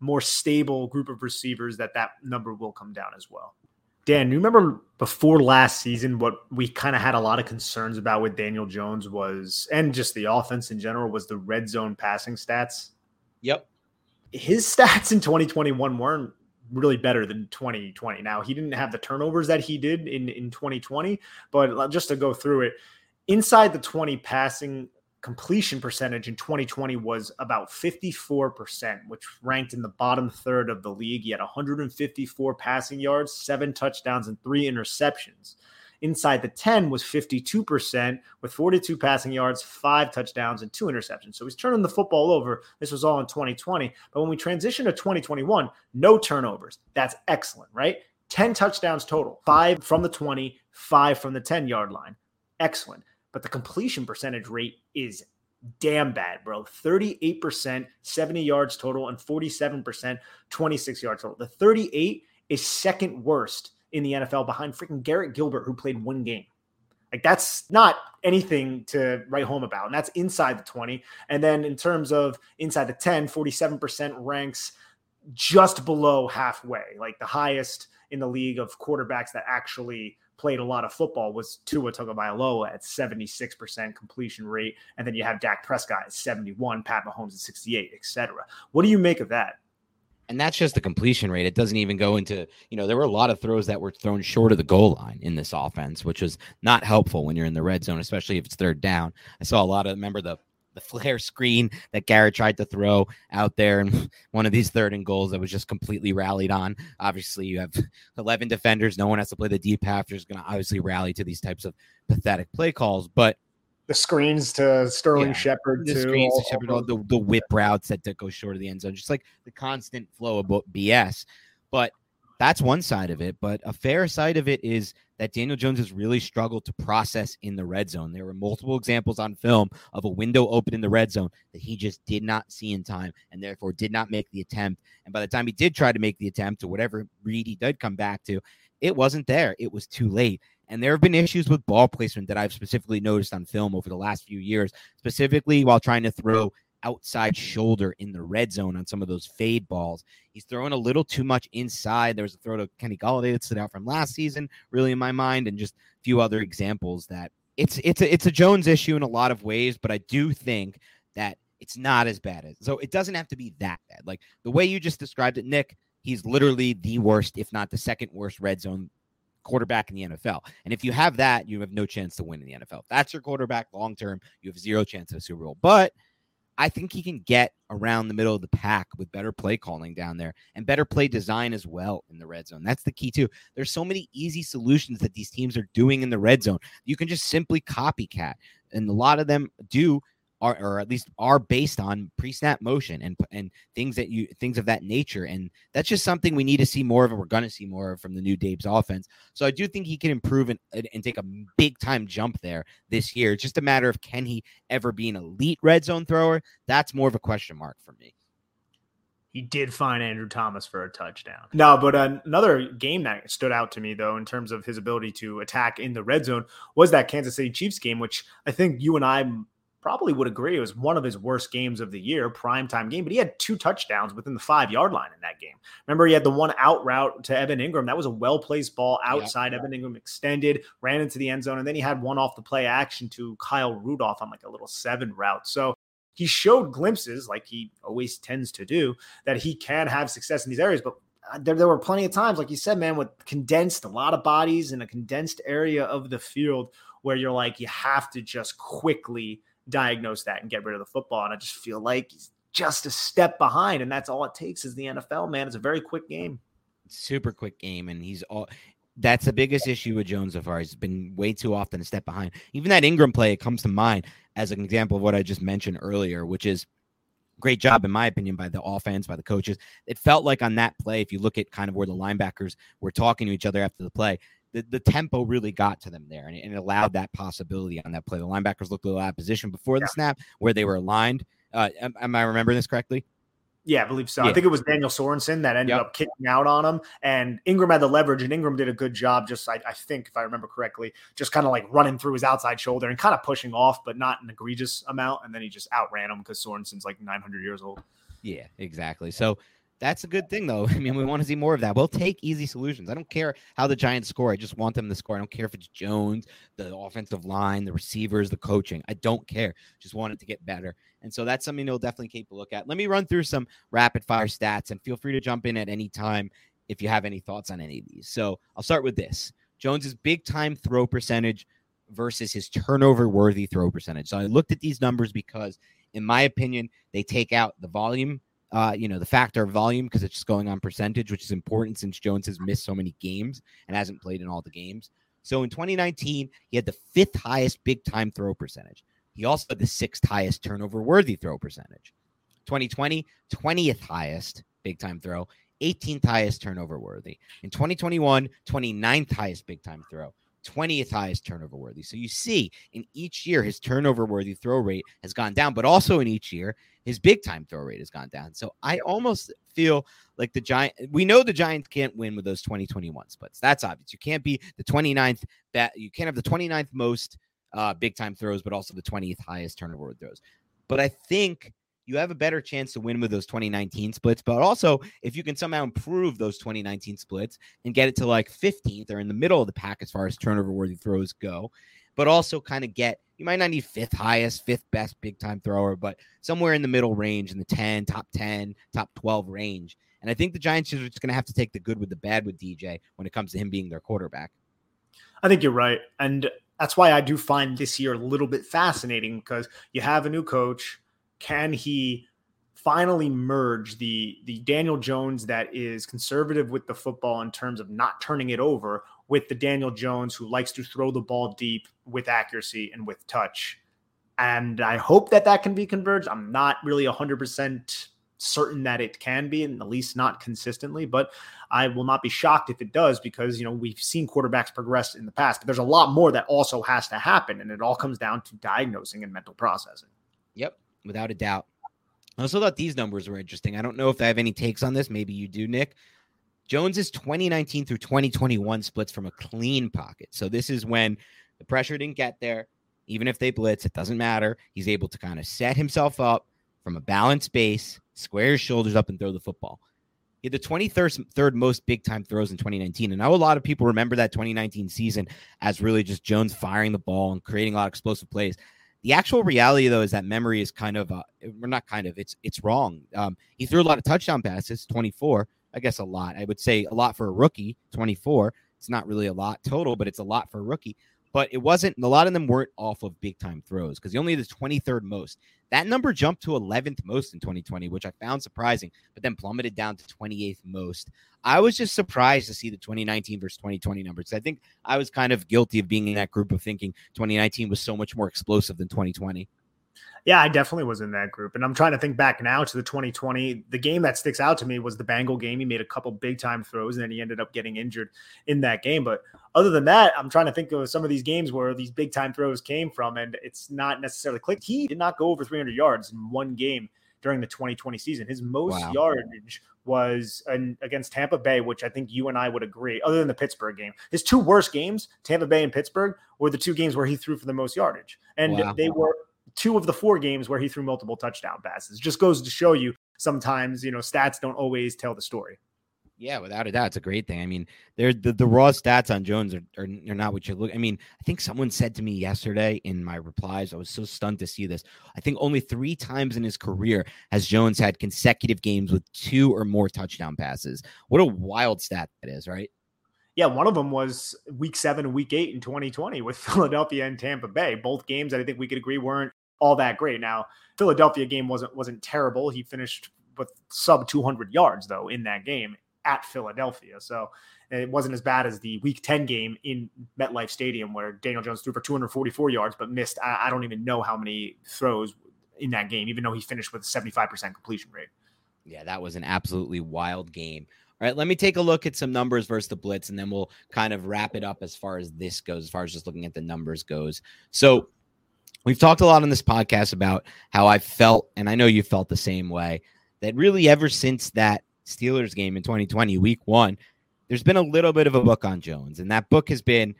Speaker 2: more stable group of receivers that that number will come down as well. Dan, you remember before last season what we kind of had a lot of concerns about with Daniel Jones was, and just the offense in general, was the red zone passing stats.
Speaker 1: Yep.
Speaker 2: His stats in 2021 weren't really better than 2020. Now, he didn't have the turnovers that he did in, in 2020, but just to go through it, inside the 20 passing completion percentage in 2020 was about 54%, which ranked in the bottom third of the league. He had 154 passing yards, seven touchdowns, and three interceptions. Inside the 10 was 52% with 42 passing yards, five touchdowns, and two interceptions. So he's turning the football over. This was all in 2020. But when we transition to 2021, no turnovers. That's excellent, right? 10 touchdowns total, five from the 20, five from the 10 yard line. Excellent but the completion percentage rate is damn bad, bro. 38%, 70 yards total, and 47%, 26 yards total. The 38 is second worst in the NFL behind freaking Garrett Gilbert, who played one game. Like that's not anything to write home about. And that's inside the 20. And then in terms of inside the 10, 47% ranks just below halfway, like the highest in the league of quarterbacks that actually played a lot of football was Tua Tagovailoa at 76% completion rate, and then you have Dak Prescott at 71, Pat Mahomes at 68, etc. What do you make of that?
Speaker 1: And that's just the completion rate. It doesn't even go into, you know, there were a lot of throws that were thrown short of the goal line in this offense, which was not helpful when you're in the red zone, especially if it's third down. I saw a lot of, remember the the flare screen that Garrett tried to throw out there and one of these third and goals that was just completely rallied on. Obviously, you have 11 defenders. No one has to play the deep half. There's going to obviously rally to these types of pathetic play calls, but
Speaker 2: the screens to Sterling yeah, Shepard,
Speaker 1: the
Speaker 2: too,
Speaker 1: screens to Shepard, all the, the whip routes that go short of the end zone, just like the constant flow of BS. But that's one side of it. But a fair side of it is that Daniel Jones has really struggled to process in the red zone. There were multiple examples on film of a window open in the red zone that he just did not see in time and therefore did not make the attempt. And by the time he did try to make the attempt or whatever read he did come back to, it wasn't there. It was too late. And there have been issues with ball placement that I've specifically noticed on film over the last few years, specifically while trying to throw outside shoulder in the red zone on some of those fade balls. He's throwing a little too much inside. There was a throw to Kenny Golladay that stood out from last season, really in my mind, and just a few other examples that it's it's a, it's a Jones issue in a lot of ways, but I do think that it's not as bad as so it doesn't have to be that bad. Like the way you just described it, Nick, he's literally the worst, if not the second worst red zone quarterback in the NFL. And if you have that, you have no chance to win in the NFL. If that's your quarterback long term, you have zero chance of a Super Bowl. But I think he can get around the middle of the pack with better play calling down there and better play design as well in the red zone. That's the key too. There's so many easy solutions that these teams are doing in the red zone. You can just simply copycat, and a lot of them do are or at least are based on pre-snap motion and and things that you things of that nature and that's just something we need to see more of and we're going to see more of from the new Dave's offense. So I do think he can improve and, and take a big time jump there this year. It's just a matter of can he ever be an elite red zone thrower? That's more of a question mark for me.
Speaker 2: He did find Andrew Thomas for a touchdown. No, but another game that stood out to me, though, in terms of his ability to attack in the red zone, was that Kansas City Chiefs game, which I think you and I probably would agree it was one of his worst games of the year, primetime game, but he had two touchdowns within the five yard line in that game. Remember, he had the one out route to Evan Engram. That was a well placed ball outside. Evan Engram extended, ran into the end zone, and then he had one off the play action to Kyle Rudolph on like a little seven route. So he showed glimpses, like he always tends to do, that he can have success in these areas. But uh, there, there were plenty of times, like you said, man, with condensed, a lot of bodies in a condensed area of the field where you're like, you have to just quickly diagnose that and get rid of the football. And I just feel like he's just a step behind. And that's all it takes is the NFL, man. It's a very quick game.
Speaker 1: Super quick game. And he's all that's the biggest issue with Jones so far. He's been way too often a step behind. Even that Engram play, it comes to mind as an example of what I just mentioned earlier, which is great job, in my opinion, by the offense, by the coaches. It felt like on that play, if you look at kind of where the linebackers were talking to each other after the play, the, the tempo really got to them there and it, and it allowed that possibility on that play. The linebackers looked a little out of position before yeah. the snap where they were aligned. Uh, am, am I remembering this correctly?
Speaker 2: Yeah, I believe so. Yeah. I think it was Daniel Sorensen that ended yep. up kicking out on him, and Engram had the leverage, and Engram did a good job. Just I, I think, if I remember correctly, just kind of like running through his outside shoulder and kind of pushing off, but not an egregious amount. And then he just outran him because Sorensen's like 900 years old.
Speaker 1: Yeah, exactly. So that's a good thing, though. I mean, we want to see more of that. We'll take easy solutions. I don't care how the Giants score. I just want them to score. I don't care if it's Jones, the offensive line, the receivers, the coaching. I don't care. Just want it to get better. And so that's something you'll definitely keep a look at. Let me run through some rapid fire stats and feel free to jump in at any time if you have any thoughts on any of these. So I'll start with this Jones's big time throw percentage versus his turnover worthy throw percentage. So I looked at these numbers because, in my opinion, they take out the volume uh, you know, the factor of volume because it's just going on percentage, which is important since Jones has missed so many games and hasn't played in all the games. So in 2019, he had the fifth highest big time throw percentage. He also had the sixth highest turnover worthy throw percentage. 2020, 20th highest big time throw, 18th highest turnover worthy. In 2021, 29th highest big time throw. 20th highest turnover worthy. So you see, in each year, his turnover worthy throw rate has gone down, but also in each year, his big time throw rate has gone down. So I almost feel like the Giant, we know the Giants can't win with those 2021 splits. That's obvious. You can't be the 29th, that you can't have the 29th most uh, big time throws, but also the 20th highest turnover throws. But I think you have a better chance to win with those 2019 splits. But also, if you can somehow improve those 2019 splits and get it to like 15th or in the middle of the pack as far as turnover worthy throws go, but also kind of get you might not need fifth highest, fifth best big time thrower, but somewhere in the middle range in the 10, top 10, top 12 range. And I think the Giants are just going to have to take the good with the bad with DJ when it comes to him being their quarterback.
Speaker 2: I think you're right. And that's why I do find this year a little bit fascinating because you have a new coach can he finally merge the the Daniel Jones that is conservative with the football in terms of not turning it over with the Daniel Jones who likes to throw the ball deep with accuracy and with touch. And I hope that that can be converged. I'm not really 100% certain that it can be, and at least not consistently, but I will not be shocked if it does because, you know, we've seen quarterbacks progress in the past, but there's a lot more that also has to happen. And it all comes down to diagnosing and mental processing.
Speaker 1: Yep without a doubt. I also thought these numbers were interesting. I don't know if I have any takes on this. Maybe you do, Nick. Jones's 2019 through 2021 splits from a clean pocket. So this is when the pressure didn't get there. Even if they blitz, it doesn't matter. He's able to kind of set himself up from a balanced base, square his shoulders up, and throw the football. He had the 23rd third most big time throws in 2019. And I know a lot of people remember that 2019 season as really just Jones firing the ball and creating a lot of explosive plays. The actual reality, though, is that memory is kind of, uh, we're not kind of, it's it's wrong. Um, he threw a lot of touchdown passes, 24. I guess a lot. I would say a lot for a rookie, 24. It's not really a lot total, but it's a lot for a rookie but it wasn't a lot of them weren't off of big time throws because he only the 23rd most. That number jumped to 11th most in 2020, which I found surprising, but then plummeted down to 28th most. I was just surprised to see the 2019 versus 2020 numbers. I think I was kind of guilty of being in that group of thinking 2019 was so much more explosive than 2020.
Speaker 2: Yeah, I definitely was in that group. And I'm trying to think back now to the 2020. The game that sticks out to me was the Bengal game. He made a couple big time throws and then he ended up getting injured in that game. But other than that, I'm trying to think of some of these games where these big time throws came from and it's not necessarily clicked. He did not go over 300 yards in one game during the 2020 season. His most wow. yardage was an, against Tampa Bay, which I think you and I would agree, other than the Pittsburgh game. His two worst games, Tampa Bay and Pittsburgh, were the two games where he threw for the most yardage. And wow. they were two of the four games where he threw multiple touchdown passes. Just goes to show you sometimes, you know, stats don't always tell the story.
Speaker 1: Yeah, without a doubt, it's a great thing. I mean, they're the, the raw stats on Jones are, are, are not what you look. I mean, I think someone said to me yesterday in my replies, I was so stunned to see this. I think only three times in his career has Jones had consecutive games with two or more touchdown passes. What a wild stat that is, right?
Speaker 2: Yeah, one of them was week seven and week eight in 2020 with Philadelphia and Tampa Bay. Both games that I think we could agree weren't all that great. Now, Philadelphia game wasn't wasn't terrible. He finished with sub 200 yards though in that game at Philadelphia. So it wasn't as bad as the Week 10 game in MetLife Stadium where Daniel Jones threw for 244 yards, but missed. I, I don't even know how many throws in that game, even though he finished with a 75% completion rate.
Speaker 1: Yeah, that was an absolutely wild game. All right, let me take a look at some numbers versus the Blitz, and then we'll kind of wrap it up as far as this goes, as far as just looking at the numbers goes. So we've talked a lot on this podcast about how I felt, and I know you felt the same way, that really ever since that Steelers game in 2020, week one, there's been a little bit of a book on Jones. And that book has been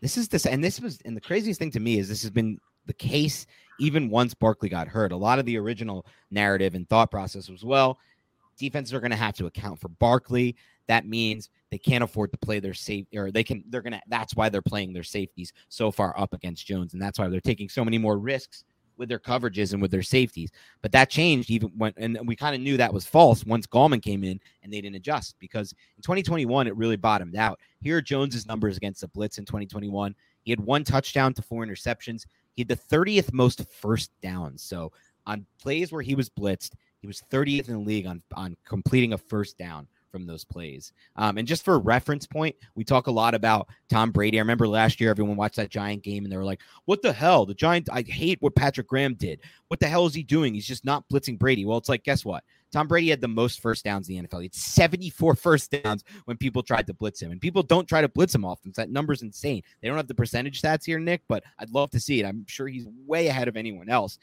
Speaker 1: this is this, and this was, and the craziest thing to me is this has been the case even once Barkley got hurt. A lot of the original narrative and thought process was well, defenses are going to have to account for Barkley. That means they can't afford to play their safe, or they can, they're to, that's why they're playing their safeties so far up against Jones. And that's why they're taking so many more risks with their coverages and with their safeties. But that changed even when, and we kind of knew that was false once Gallman came in and they didn't adjust because in 2021, it really bottomed out. Here are Jones's numbers against the Blitz in 2021. He had one touchdown to four interceptions. He had the 30th most first downs. So on plays where he was blitzed, he was 30th in the league on, on completing a first down from those plays. Um, and just for reference point, we talk a lot about Tom Brady. I remember last year, everyone watched that Giant game and they were like, what the hell? The Giant, I hate what Patrick Graham did. What the hell is he doing? He's just not blitzing Brady. Well, it's like, guess what? Tom Brady had the most first downs in the NFL. He had 74 first downs when people tried to blitz him. And people don't try to blitz him often. That number's insane. They don't have the percentage stats here, Nick, but I'd love to see it. I'm sure he's way ahead of anyone else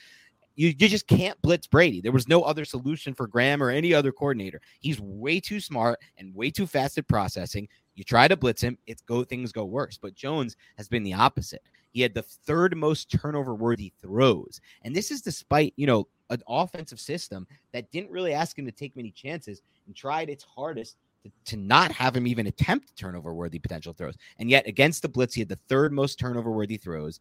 Speaker 1: you, you just can't blitz Brady. There was no other solution for Graham or any other coordinator. He's way too smart and way too fast at processing. You try to blitz him, it's go things go worse. But Jones has been the opposite. He had the third most turnover worthy throws. And this is despite, you know, an offensive system that didn't really ask him to take many chances and tried its hardest to, to not have him even attempt turnover worthy potential throws. And yet against the blitz, he had the third most turnover worthy throws.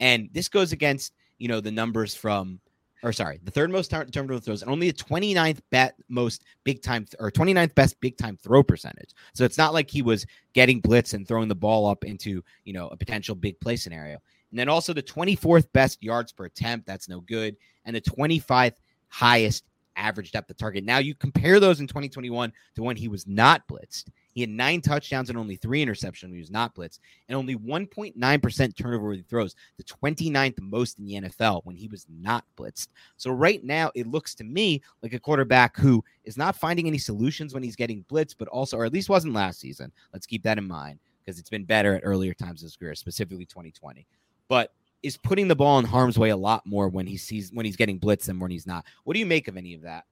Speaker 1: And this goes against you know, the numbers from, or sorry, the third most turnover throws and only the 29th bet most big time or 29th best big time throw percentage. So it's not like he was getting blitz and throwing the ball up into, you know, a potential big play scenario. And then also the 24th best yards per attempt. That's no good. And the 25th highest average depth of target. Now you compare those in 2021 to when he was not blitzed. He had nine touchdowns and only three interceptions when he was not blitzed, and only 1.9% turnover worthy throws, the 29th most in the NFL when he was not blitzed. So right now, it looks to me like a quarterback who is not finding any solutions when he's getting blitzed, but also, or at least wasn't last season. Let's keep that in mind because it's been better at earlier times in his career, specifically 2020. But is putting the ball in harm's way a lot more when he sees when he's getting blitzed than when he's not. What do you make of any of that?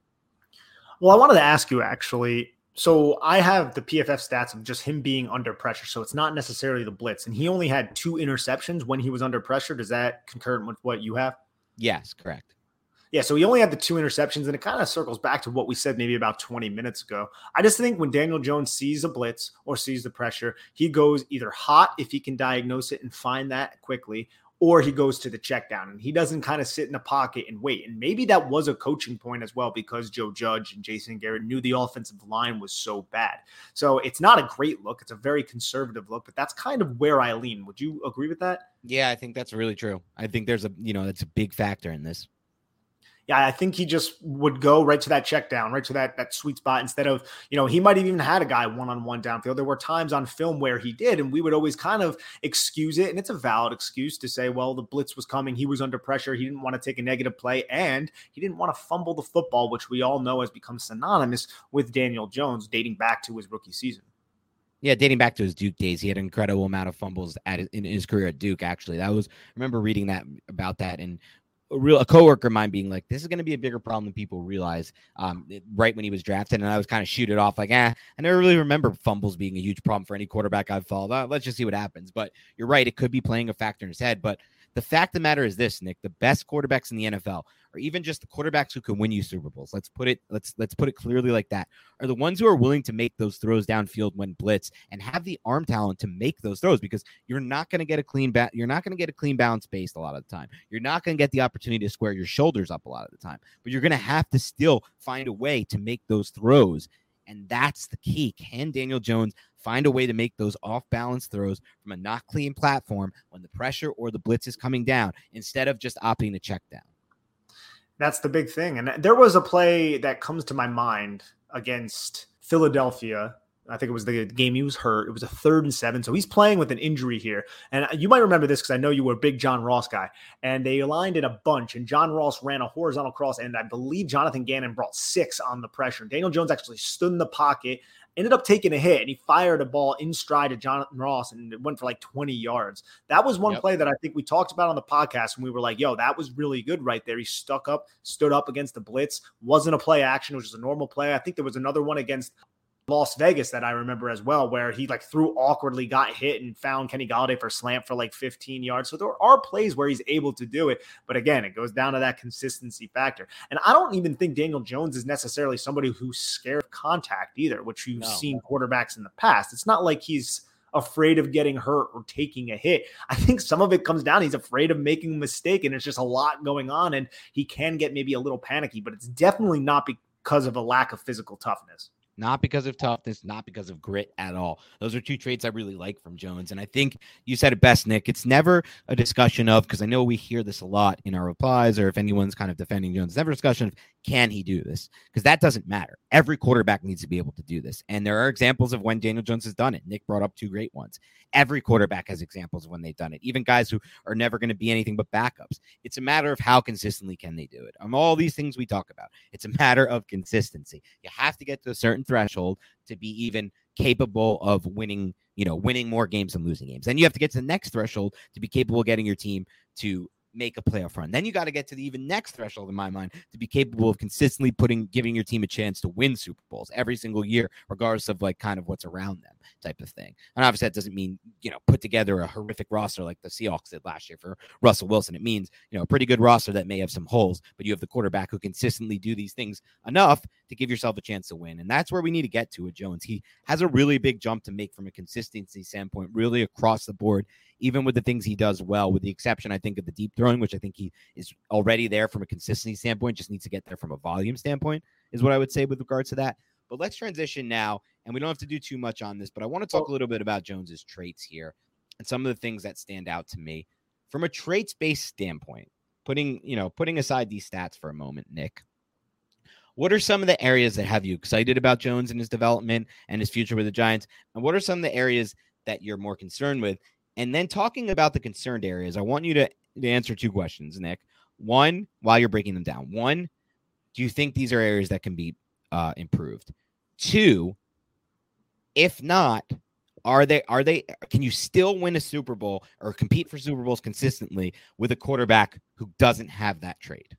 Speaker 2: Well, I wanted to ask you actually so I have the PFF stats of just him being under pressure. So it's not necessarily the blitz. And he only had two interceptions when he was under pressure. Does that concur with what you have?
Speaker 1: Yes, correct.
Speaker 2: Yeah, so he only had the two interceptions, and it kind of circles back to what we said maybe about 20 minutes ago. I just think when Daniel Jones sees a blitz or sees the pressure, he goes either hot if he can diagnose it and find that quickly, or he goes to the check down and he doesn't kind of sit in the pocket and wait. And maybe that was a coaching point as well because Joe Judge and Jason Garrett knew the offensive line was so bad. So it's not a great look. It's a very conservative look, but that's kind of where I lean. Would you agree with that?
Speaker 1: Yeah, I think that's really true. I think there's a, you know, that's a big factor in this
Speaker 2: yeah, I think he just would go right to that check down, right to that that sweet spot instead of, you know, he might have even had a guy one on one downfield. There were times on film where he did, and we would always kind of excuse it. And it's a valid excuse to say, well, the blitz was coming, he was under pressure, he didn't want to take a negative play, and he didn't want to fumble the football, which we all know has become synonymous with Daniel Jones dating back to his rookie season.
Speaker 1: Yeah, dating back to his Duke days, he had an incredible amount of fumbles at in his career at Duke. Actually, that was I remember reading that about that, and a real a coworker of mine being like, "This is going to be a bigger problem than people realize." Um, right when he was drafted, and I was kind of shoot it off like, "Ah, I never really remember fumbles being a huge problem for any quarterback I've followed. Uh, let's just see what happens." But you're right; it could be playing a factor in his head. But The fact of the matter is this, Nick, the best quarterbacks in the NFL, or even just the quarterbacks who can win you Super Bowls, let's put it, let's let's put it clearly like that, are the ones who are willing to make those throws downfield when blitz and have the arm talent to make those throws because you're not going to get a clean bat, you're not going to get a clean bounce base a lot of the time. You're not going to get the opportunity to square your shoulders up a lot of the time, but you're going to have to still find a way to make those throws. And that's the key. Can Daniel Jones find a way to make those off balance throws from a not clean platform when the pressure or the blitz is coming down instead of just opting to check down.
Speaker 2: That's the big thing. And there was a play that comes to my mind against Philadelphia I think it was the game he was hurt. It was a third and seven. So he's playing with an injury here. And you might remember this because I know you were a big John Ross guy. And they aligned in a bunch, and John Ross ran a horizontal cross. And I believe Jonathan Gannon brought six on the pressure. Daniel Jones actually stood in the pocket ended up taking a hit and he fired a ball in stride to Jonathan Ross and it went for like 20 yards. That was one yep. play that I think we talked about on the podcast and we were like, yo, that was really good right there. He stuck up, stood up against the blitz, wasn't a play action, it was just a normal play. I think there was another one against Las Vegas that I remember as well, where he like threw awkwardly, got hit, and found Kenny Golladay for slant for like 15 yards. So there are plays where he's able to do it, but again, it goes down to that consistency factor. And I don't even think Daniel Jones is necessarily somebody who's scared of contact either, which you've no. seen quarterbacks in the past. It's not like he's afraid of getting hurt or taking a hit. I think some of it comes down he's afraid of making a mistake, and it's just a lot going on, and he can get maybe a little panicky, but it's definitely not because of a lack of physical toughness
Speaker 1: not because of toughness, not because of grit at all. Those are two traits I really like from Jones. And I think you said it best, Nick. It's never a discussion of, because I know we hear this a lot in our replies, or if anyone's kind of defending Jones, it's never a discussion of, can he do this? Because that doesn't matter. Every quarterback needs to be able to do this. And there are examples of when Daniel Jones has done it. Nick brought up two great ones. Every quarterback has examples of when they've done it, even guys who are never going to be anything but backups. It's a matter of how consistently can they do it. Um, all these things we talk about, it's a matter of consistency. You have to get to a certain threshold to be even capable of winning, you know, winning more games than losing games. Then you have to get to the next threshold to be capable of getting your team to make a playoff run. Then you got to get to the even next threshold in my mind to be capable of consistently putting giving your team a chance to win Super Bowls every single year, regardless of like kind of what's around them type of thing. And obviously that doesn't mean, you know, put together a horrific roster like the Seahawks did last year for Russell Wilson. It means, you know, a pretty good roster that may have some holes, but you have the quarterback who consistently do these things enough to give yourself a chance to win. And that's where we need to get to with Jones. He has a really big jump to make from a consistency standpoint, really across the board even with the things he does well, with the exception, I think, of the deep throwing, which I think he is already there from a consistency standpoint, just needs to get there from a volume standpoint, is what I would say with regards to that. But let's transition now, and we don't have to do too much on this, but I want to talk a little bit about Jones's traits here and some of the things that stand out to me from a traits based standpoint. Putting, you know, putting aside these stats for a moment, Nick. What are some of the areas that have you excited about Jones and his development and his future with the Giants? And what are some of the areas that you're more concerned with? And then talking about the concerned areas, I want you to, to answer two questions, Nick. One, while you're breaking them down, one, do you think these are areas that can be uh, improved? Two, if not, are they are they can you still win a Super Bowl or compete for Super Bowls consistently with a quarterback who doesn't have that trade?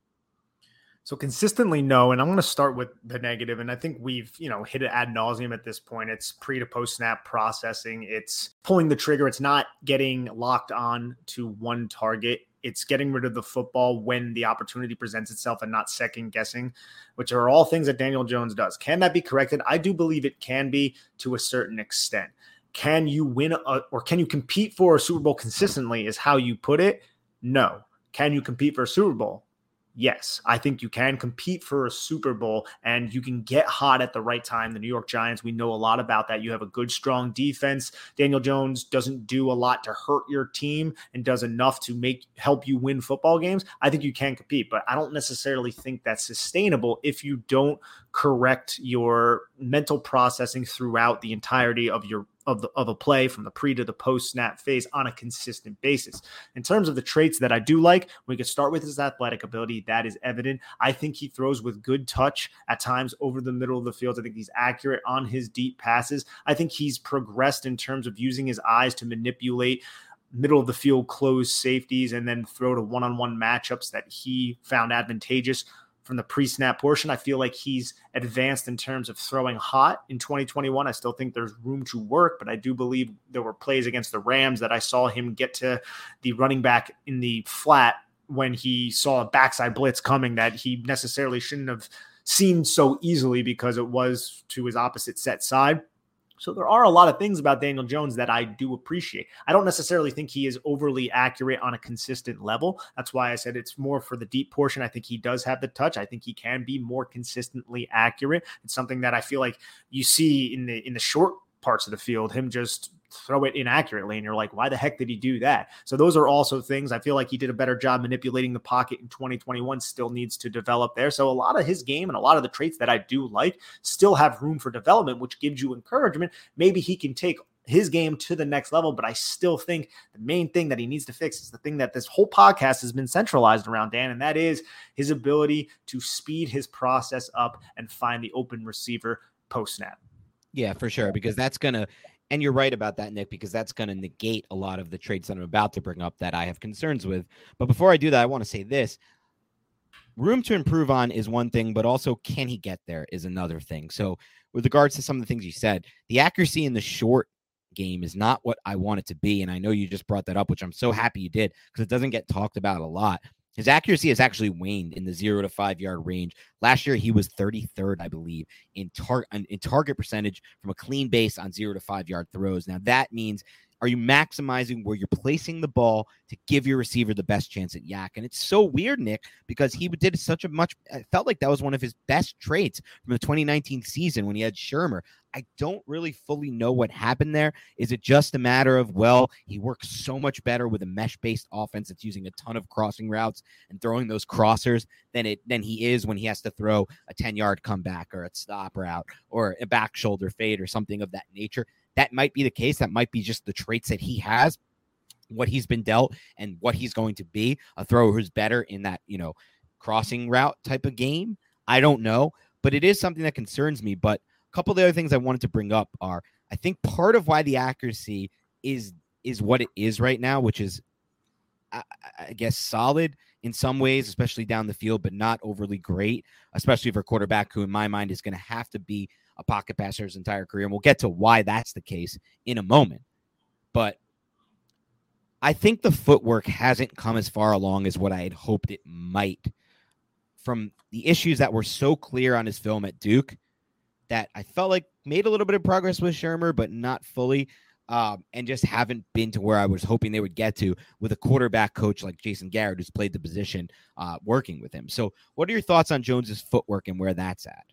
Speaker 2: So consistently, no. And I'm going to start with the negative. And I think we've, you know, hit it ad nauseum at this point. It's pre to post snap processing. It's pulling the trigger. It's not getting locked on to one target. It's getting rid of the football when the opportunity presents itself and not second guessing, which are all things that Daniel Jones does. Can that be corrected? I do believe it can be to a certain extent. Can you win a, or can you compete for a Super Bowl consistently? Is how you put it. No. Can you compete for a Super Bowl? Yes, I think you can compete for a Super Bowl and you can get hot at the right time. The New York Giants, we know a lot about that. You have a good, strong defense. Daniel Jones doesn't do a lot to hurt your team and does enough to make help you win football games. I think you can compete, but I don't necessarily think that's sustainable if you don't correct your mental processing throughout the entirety of your of the of a play from the pre to the post snap phase on a consistent basis. In terms of the traits that I do like, we could start with his athletic ability. That is evident. I think he throws with good touch at times over the middle of the field. I think he's accurate on his deep passes. I think he's progressed in terms of using his eyes to manipulate middle of the field closed safeties and then throw to one on one matchups that he found advantageous from the pre-snap portion. I feel like he's advanced in terms of throwing hot in 2021. I still think there's room to work, but I do believe there were plays against the Rams that I saw him get to the running back in the flat when he saw a backside blitz coming that he necessarily shouldn't have seen so easily because it was to his opposite set side. So there are a lot of things about Daniel Jones that I do appreciate. I don't necessarily think he is overly accurate on a consistent level. That's why I said it's more for the deep portion. I think he does have the touch. I think he can be more consistently accurate. It's something that I feel like you see in the in the short parts of the field, him just throw it inaccurately and you're like why the heck did he do that so those are also things i feel like he did a better job manipulating the pocket in 2021 still needs to develop there so a lot of his game and a lot of the traits that i do like still have room for development which gives you encouragement maybe he can take his game to the next level. But I still think the main thing that he needs to fix is the thing that this whole podcast has been centralized around, Dan, and that is his ability to speed his process up and find the open receiver post snap.
Speaker 1: Yeah, for sure. Because that's going to, and you're right about that, Nick, because that's going to negate a lot of the traits that I'm about to bring up that I have concerns with. But before I do that, I want to say this room to improve on is one thing, but also can he get there is another thing. So, with regards to some of the things you said, the accuracy in the short game is not what I want it to be. And I know you just brought that up, which I'm so happy you did because it doesn't get talked about a lot. His accuracy has actually waned in the zero to five yard range. Last year, he was 33rd, I believe, in, tar- in target percentage from a clean base on zero to five yard throws. Now, that means are you maximizing where you're placing the ball to give your receiver the best chance at YAC? And it's so weird, Nick, because he did such a much, I felt like that was one of his best traits from the 2019 season when he had Shurmur. I don't really fully know what happened there. Is it just a matter of, well, he works so much better with a mesh based offense that's using a ton of crossing routes and throwing those crossers than it than he is when he has to throw a 10 yard comeback or a stop route or a back shoulder fade or something of that nature? that might be the case. That might be just the traits that he has, what he's been dealt, and what he's going to be a thrower who's better in that, you know, crossing route type of game. I don't know, but it is something that concerns me. But a couple of the other things I wanted to bring up are I think part of why the accuracy is is what it is right now, which is I, I, guess solid in some ways, especially down the field, but not overly great, especially for a quarterback who, in my mind, is going to have to be a pocket passer his entire career. And we'll get to why that's the case in a moment. But I think the footwork hasn't come as far along as what I had hoped it might from the issues that were so clear on his film at Duke that I felt like made a little bit of progress with Shurmur, but not fully. Um, and just haven't been to where I was hoping they would get to with a quarterback coach like Jason Garrett, who's played the position uh, working with him. So, what are your thoughts on Jones's footwork and where that's at?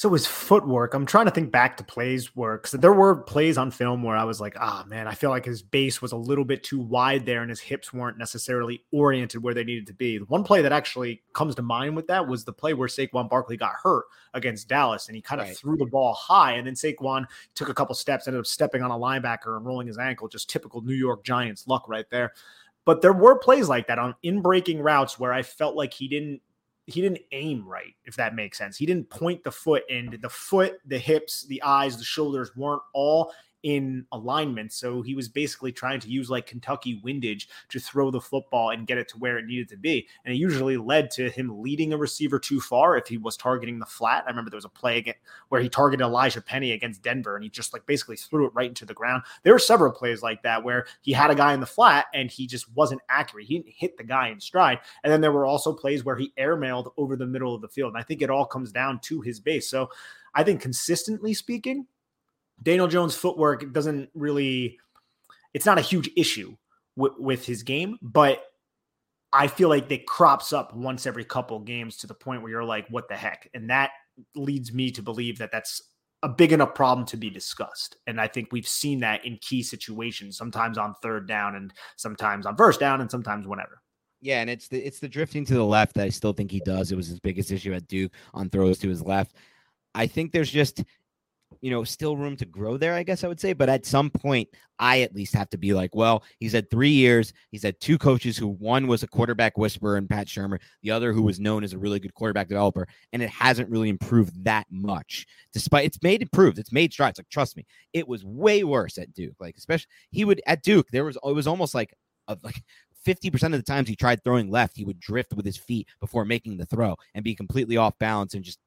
Speaker 2: So his footwork, I'm trying to think back to plays where because there were plays on film where I was like, ah, oh, man, I feel like his base was a little bit too wide there and his hips weren't necessarily oriented where they needed to be. The one play that actually comes to mind with that was the play where Saquon Barkley got hurt against Dallas and he kind of right. threw the ball high and then Saquon took a couple steps, ended up stepping on a linebacker and rolling his ankle. Just typical New York Giants luck right there. But there were plays like that on in breaking routes where I felt like he didn't he didn't aim right, if that makes sense. He didn't point the foot, and the foot, the hips, the eyes, the shoulders weren't all in alignment. So he was basically trying to use like Kentucky windage to throw the football and get it to where it needed to be. And it usually led to him leading a receiver too far if he was targeting the flat. I remember there was a play where he targeted Elijhaa Penny against Denver and he just like basically threw it right into the ground. There were several plays like that where he had a guy in the flat and he just wasn't accurate. He didn't hit the guy in stride. And then there were also plays where he airmailed over the middle of the field. And I think it all comes down to his base. So I think consistently speaking, Daniel Jones' footwork doesn't really, it's not a huge issue with his game, but I feel like it crops up once every couple games to the point where you're like, what the heck? And that leads me to believe that that's a big enough problem to be discussed. And I think we've seen that in key situations, sometimes on third down and sometimes on first down and sometimes whenever.
Speaker 1: Yeah, and it's the it's the drifting to the left that I still think he does. It was his biggest issue at Duke on throws to his left. I think there's just you know, still room to grow there, I guess I would say. But at some point, I at least have to be like, well, he's had three years. He's had two coaches who one was a quarterback whisperer and Pat Shurmur, the other who was known as a really good quarterback developer. And it hasn't really improved that much, despite it's made improved. It's made strides. Like, trust me, it was way worse at Duke. Like, especially he would at Duke, there was, it was almost like, a, like 50% of the times he tried throwing left, he would drift with his feet before making the throw and be completely off balance and just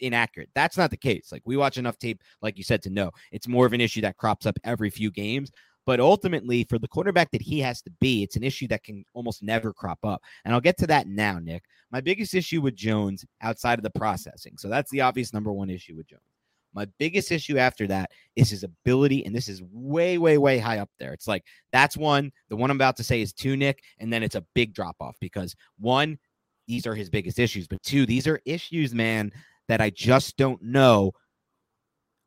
Speaker 1: inaccurate. That's not the case. Like we watch enough tape, like you said, to know it's more of an issue that crops up every few games. But ultimately, for the quarterback that he has to be, it's an issue that can almost never crop up. And I'll get to that now, Nick. My biggest issue with Jones outside of the processing. So that's the obvious number one issue with Jones. My biggest issue after that is his ability, and this is way, way, way high up there. It's like that's one. The one I'm about to say is two, Nick, and then it's a big drop off because one, these are his biggest issues, but two, these are issues, man, that I just don't know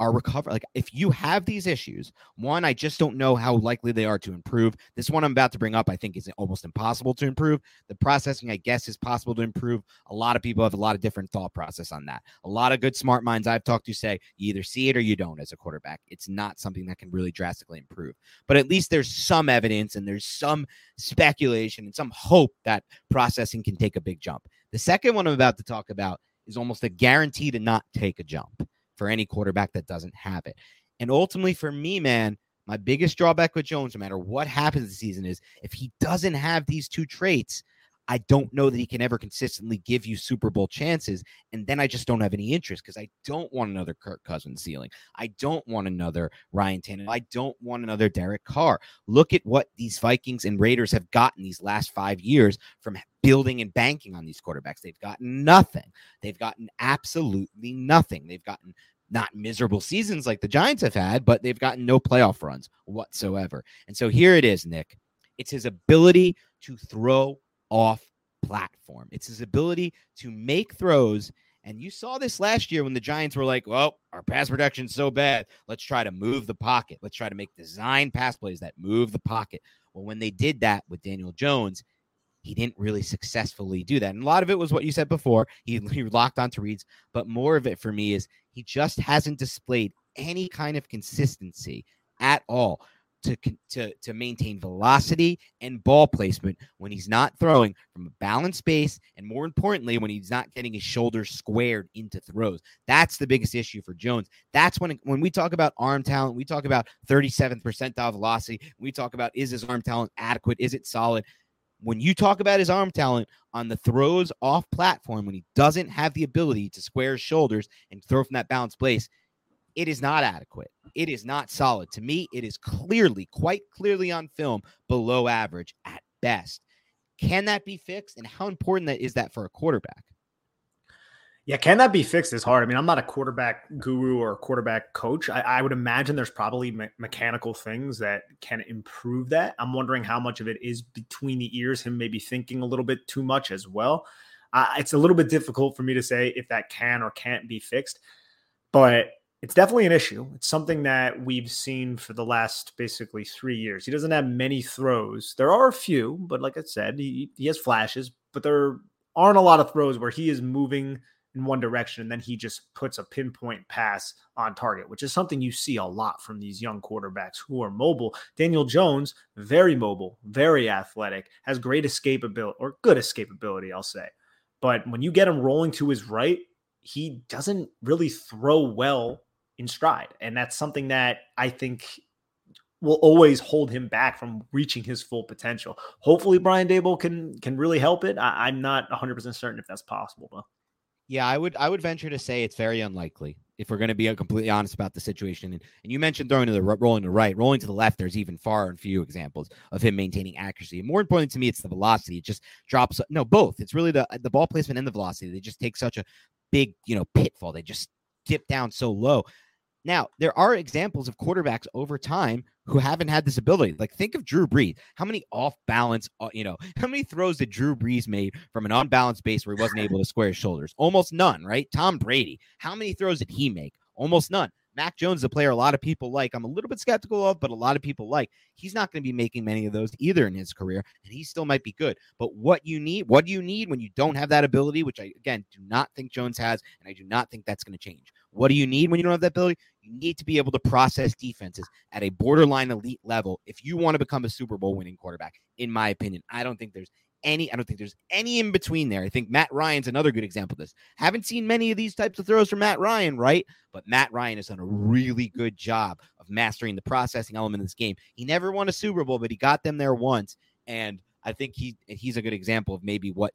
Speaker 1: are recover like if you have these issues one i just don't know how likely they are to improve. This one i'm about to bring up i think is almost impossible to improve. The processing i guess is possible to improve. A lot of people have a lot of different thought process on that. A lot of good smart minds i've talked to say you either see it or you don't as a quarterback. It's not something that can really drastically improve. But at least there's some evidence and there's some speculation and some hope that processing can take a big jump. The second one i'm about to talk about is almost a guarantee to not take a jump for any quarterback that doesn't have it. And ultimately, for me, man, my biggest drawback with Jones, no matter what happens this season, is if he doesn't have these two traits, I don't know that he can ever consistently give you Super Bowl chances. And then I just don't have any interest because I don't want another Kirk Cousins ceiling. I don't want another Ryan Tannehill. I don't want another Derek Carr. Look at what these Vikings and Raiders have gotten these last five years from building and banking on these quarterbacks. They've gotten nothing. They've gotten absolutely nothing. They've gotten not miserable seasons like the Giants have had, but they've gotten no playoff runs whatsoever. And so here it is, Nick. It's his ability to throw off platform. It's his ability to make throws. And you saw this last year when the Giants were like, well, our pass protection's so bad. Let's try to move the pocket. Let's try to make design pass plays that move the pocket. Well, when they did that with Daniel Jones, he didn't really successfully do that. And a lot of it was what you said before. He, he locked onto reads, but more of it for me is he just hasn't displayed any kind of consistency at all to, to, to maintain velocity and ball placement when he's not throwing from a balanced base, and more importantly, when he's not getting his shoulders squared into throws. That's the biggest issue for Jones. That's when when we talk about arm talent, we talk about 37th percentile velocity. We talk about is his arm talent adequate? Is it solid? when you talk about his arm talent on the throws off platform, when he doesn't have the ability to square his shoulders and throw from that balanced place, it is not adequate. It is not solid. To me, it is clearly, quite clearly on film, below average at best. Can that be fixed? And how important that is that for a quarterback?
Speaker 2: Yeah, can that be fixed? Is hard. I mean, I'm not a quarterback guru or a quarterback coach. I, I would imagine there's probably me- mechanical things that can improve that. I'm wondering how much of it is between the ears, him maybe thinking a little bit too much as well. Uh, it's a little bit difficult for me to say if that can or can't be fixed, but it's definitely an issue. It's something that we've seen for the last basically three years. He doesn't have many throws. There are a few, but like I said, he, he has flashes, but there aren't a lot of throws where he is moving in one direction and then he just puts a pinpoint pass on target, which is something you see a lot from these young quarterbacks who are mobile. Daniel Jones, very mobile, very athletic, has great escapability or good escapability, I'll say. But when you get him rolling to his right, he doesn't really throw well in stride. And that's something that I think will always hold him back from reaching his full potential. Hopefully Brian Daboll can can really help it. I, am not 100% certain if that's possible though.
Speaker 1: Yeah, I would I would venture to say it's very unlikely if we're going to be completely honest about the situation. And, and you mentioned throwing to the rolling to the right, rolling to the left. There's even far and few examples of him maintaining accuracy. And more importantly to me, it's the velocity. It just drops. No, both. It's really the the ball placement and the velocity. They just take such a big you know pitfall. They just dip down so low. Now, there are examples of quarterbacks over time who haven't had this ability. Like, think of Drew Brees. How many off balance, uh, you know, how many throws did Drew Brees made from an unbalanced base where he wasn't able to square his shoulders? Almost none, right? Tom Brady. How many throws did he make? Almost none. Mac Jones a player a lot of people like. I'm a little bit skeptical of, but a lot of people like. He's not going to be making many of those either in his career, and he still might be good. But what you need, what do you need when you don't have that ability, which I again do not think Jones has, and I do not think that's going to change. What do you need when you don't have that ability? You need to be able to process defenses at a borderline elite level if you want to become a Super Bowl winning quarterback, in my opinion. I don't think there's any, I don't think there's any in between there. I think Matt Ryan's another good example of this. Haven't seen many of these types of throws from Matt Ryan, right? But Matt Ryan has done a really good job of mastering the processing element of this game. He never won a Super Bowl, but he got them there once. And I think he he's a good example of maybe what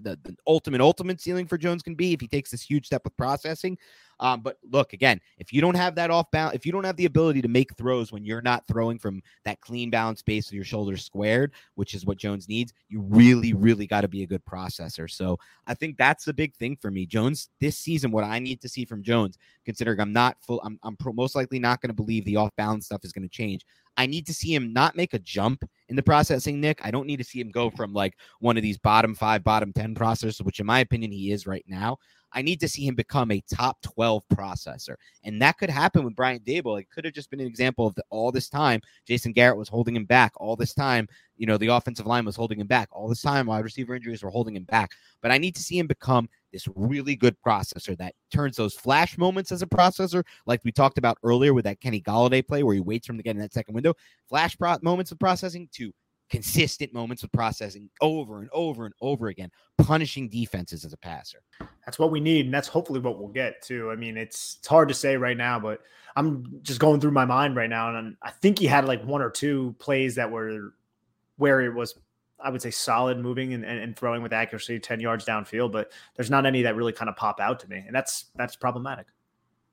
Speaker 1: the, the ultimate ultimate ceiling for Jones can be if he takes this huge step with processing. Um, but look again, if you don't have that off balance, if you don't have the ability to make throws when you're not throwing from that clean balance space with your shoulders squared, which is what Jones needs, you really, really got to be a good processor. So I think that's the big thing for me. Jones this season, what I need to see from Jones, considering I'm not full, I'm, I'm pro, most likely not going to believe the off balance stuff is going to change. I need to see him not make a jump in the processing, Nick. I don't need to see him go from like one of these bottom five, bottom 10 processors, which in my opinion he is right now. I need to see him become a top 12 processor. And that could happen with Brian Daboll. It could have just been an example of the, all this time Jason Garrett was holding him back. All this time, you know, the offensive line was holding him back. All this time, wide receiver injuries were holding him back. But I need to see him become this really good processor that turns those flash moments as a processor, like we talked about earlier with that Kenny Golladay play where he waits for him to get in that second window, flash pro- moments of processing to consistent moments of processing over and over and over again, punishing defenses as a passer.
Speaker 2: That's what we need, and that's hopefully what we'll get too. I mean, it's it's hard to say right now, but I'm just going through my mind right now, and I think he had like one or two plays that were where it was I would say solid moving and, and, and, throwing with accuracy 10 yards downfield, but there's not any that really kind of pop out to me. And that's that's problematic.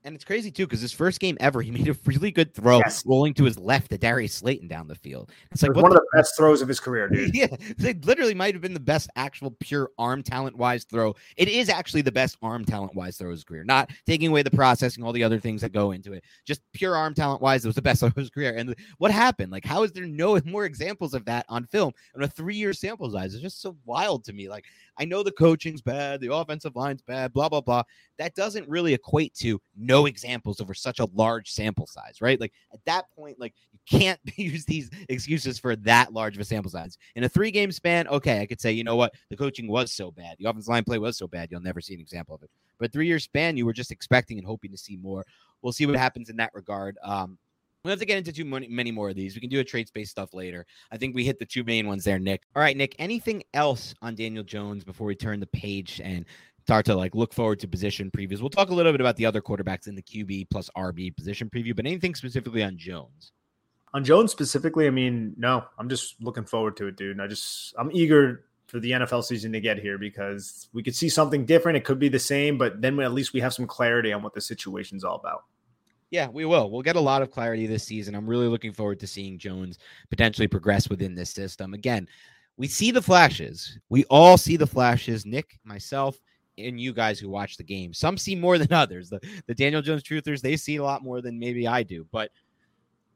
Speaker 1: And it's crazy too, because his first game ever, he made a really good throw yes. rolling to his left to Darius Slayton down the field.
Speaker 2: It's like one the, of the best throws of his career, dude.
Speaker 1: Yeah, it literally might have been the best actual pure arm talent wise throw. It is actually the best arm talent wise throw of his career, not taking away the processing, all the other things that go into it. Just pure arm talent wise, it was the best of his career. And what happened? Like, how is there no more examples of that on film on a three year sample size? It's just so wild to me. Like, I know the coaching's bad, the offensive line's bad, blah, blah, blah. That doesn't really equate to no examples over such a large sample size, right? Like at that point, like you can't use these excuses for that large of a sample size. In a three game span, okay, I could say, you know what, the coaching was so bad, the offensive line play was so bad, you'll never see an example of it. But three year span, you were just expecting and hoping to see more. We'll see what happens in that regard. Um, we don't have to get into too many, many more of these. We can do a trade space stuff later. I think we hit the two main ones there, Nick. All right, Nick. Anything else on Daniel Jones before we turn the page and start to like look forward to position previews? We'll talk a little bit about the other quarterbacks in the QB plus RB position preview, but anything specifically on Jones?
Speaker 2: On Jones specifically, I mean, no. I'm just looking forward to it, dude. I just I'm eager for the NFL season to get here because we could see something different. It could be the same, but then at least we have some clarity on what the situation's all about.
Speaker 1: Yeah, we will. We'll get a lot of clarity this season. I'm really looking forward to seeing Jones potentially progress within this system. Again, we see the flashes. We all see the flashes. Nick, myself, and you guys who watch the game. Some see more than others. The the Daniel Jones truthers, they see a lot more than maybe I do. But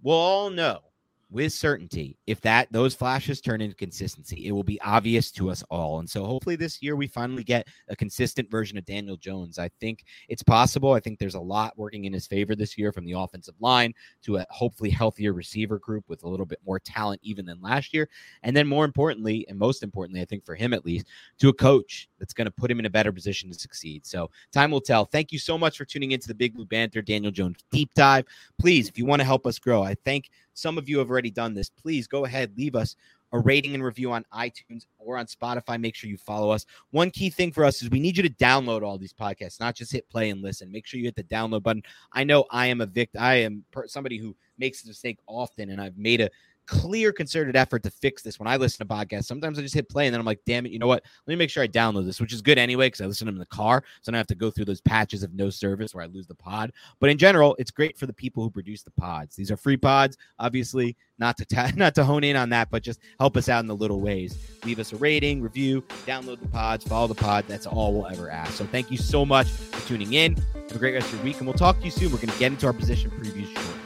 Speaker 1: we'll all know with certainty if that those flashes turn into consistency it will be obvious to us all and so hopefully this year we finally get a consistent version of daniel jones i think it's possible i think there's a lot working in his favor this year from the offensive line to a hopefully healthier receiver group with a little bit more talent even than last year and then more importantly and most importantly i think for him at least to a coach that's going to put him in a better position to succeed so time will tell thank you so much for tuning into the big blue banter daniel jones deep dive please if you want to help us grow i thank some of you have already done this. Please go ahead, leave us a rating and review on iTunes or on Spotify. Make sure you follow us. One key thing for us is we need you to download all these podcasts, not just hit play and listen. Make sure you hit the download button. I know I am a victim. I am per- somebody who makes a mistake often, and I've made a clear concerted effort to fix this when I listen to podcasts. Sometimes I just hit play and then I'm like, damn it, you know what? Let me make sure I download this, which is good anyway, because I listen to them in the car. So I don't have to go through those patches of no service where I lose the pod. But in general, it's great for the people who produce the pods. These are free pods, obviously, not to ta- not to hone in on that, but just help us out in the little ways. Leave us a rating, review, download the pods, follow the pod. That's all we'll ever ask. So thank you so much for tuning in. Have a great rest of your week, and we'll talk to you soon. We're going to get into our position previews shortly.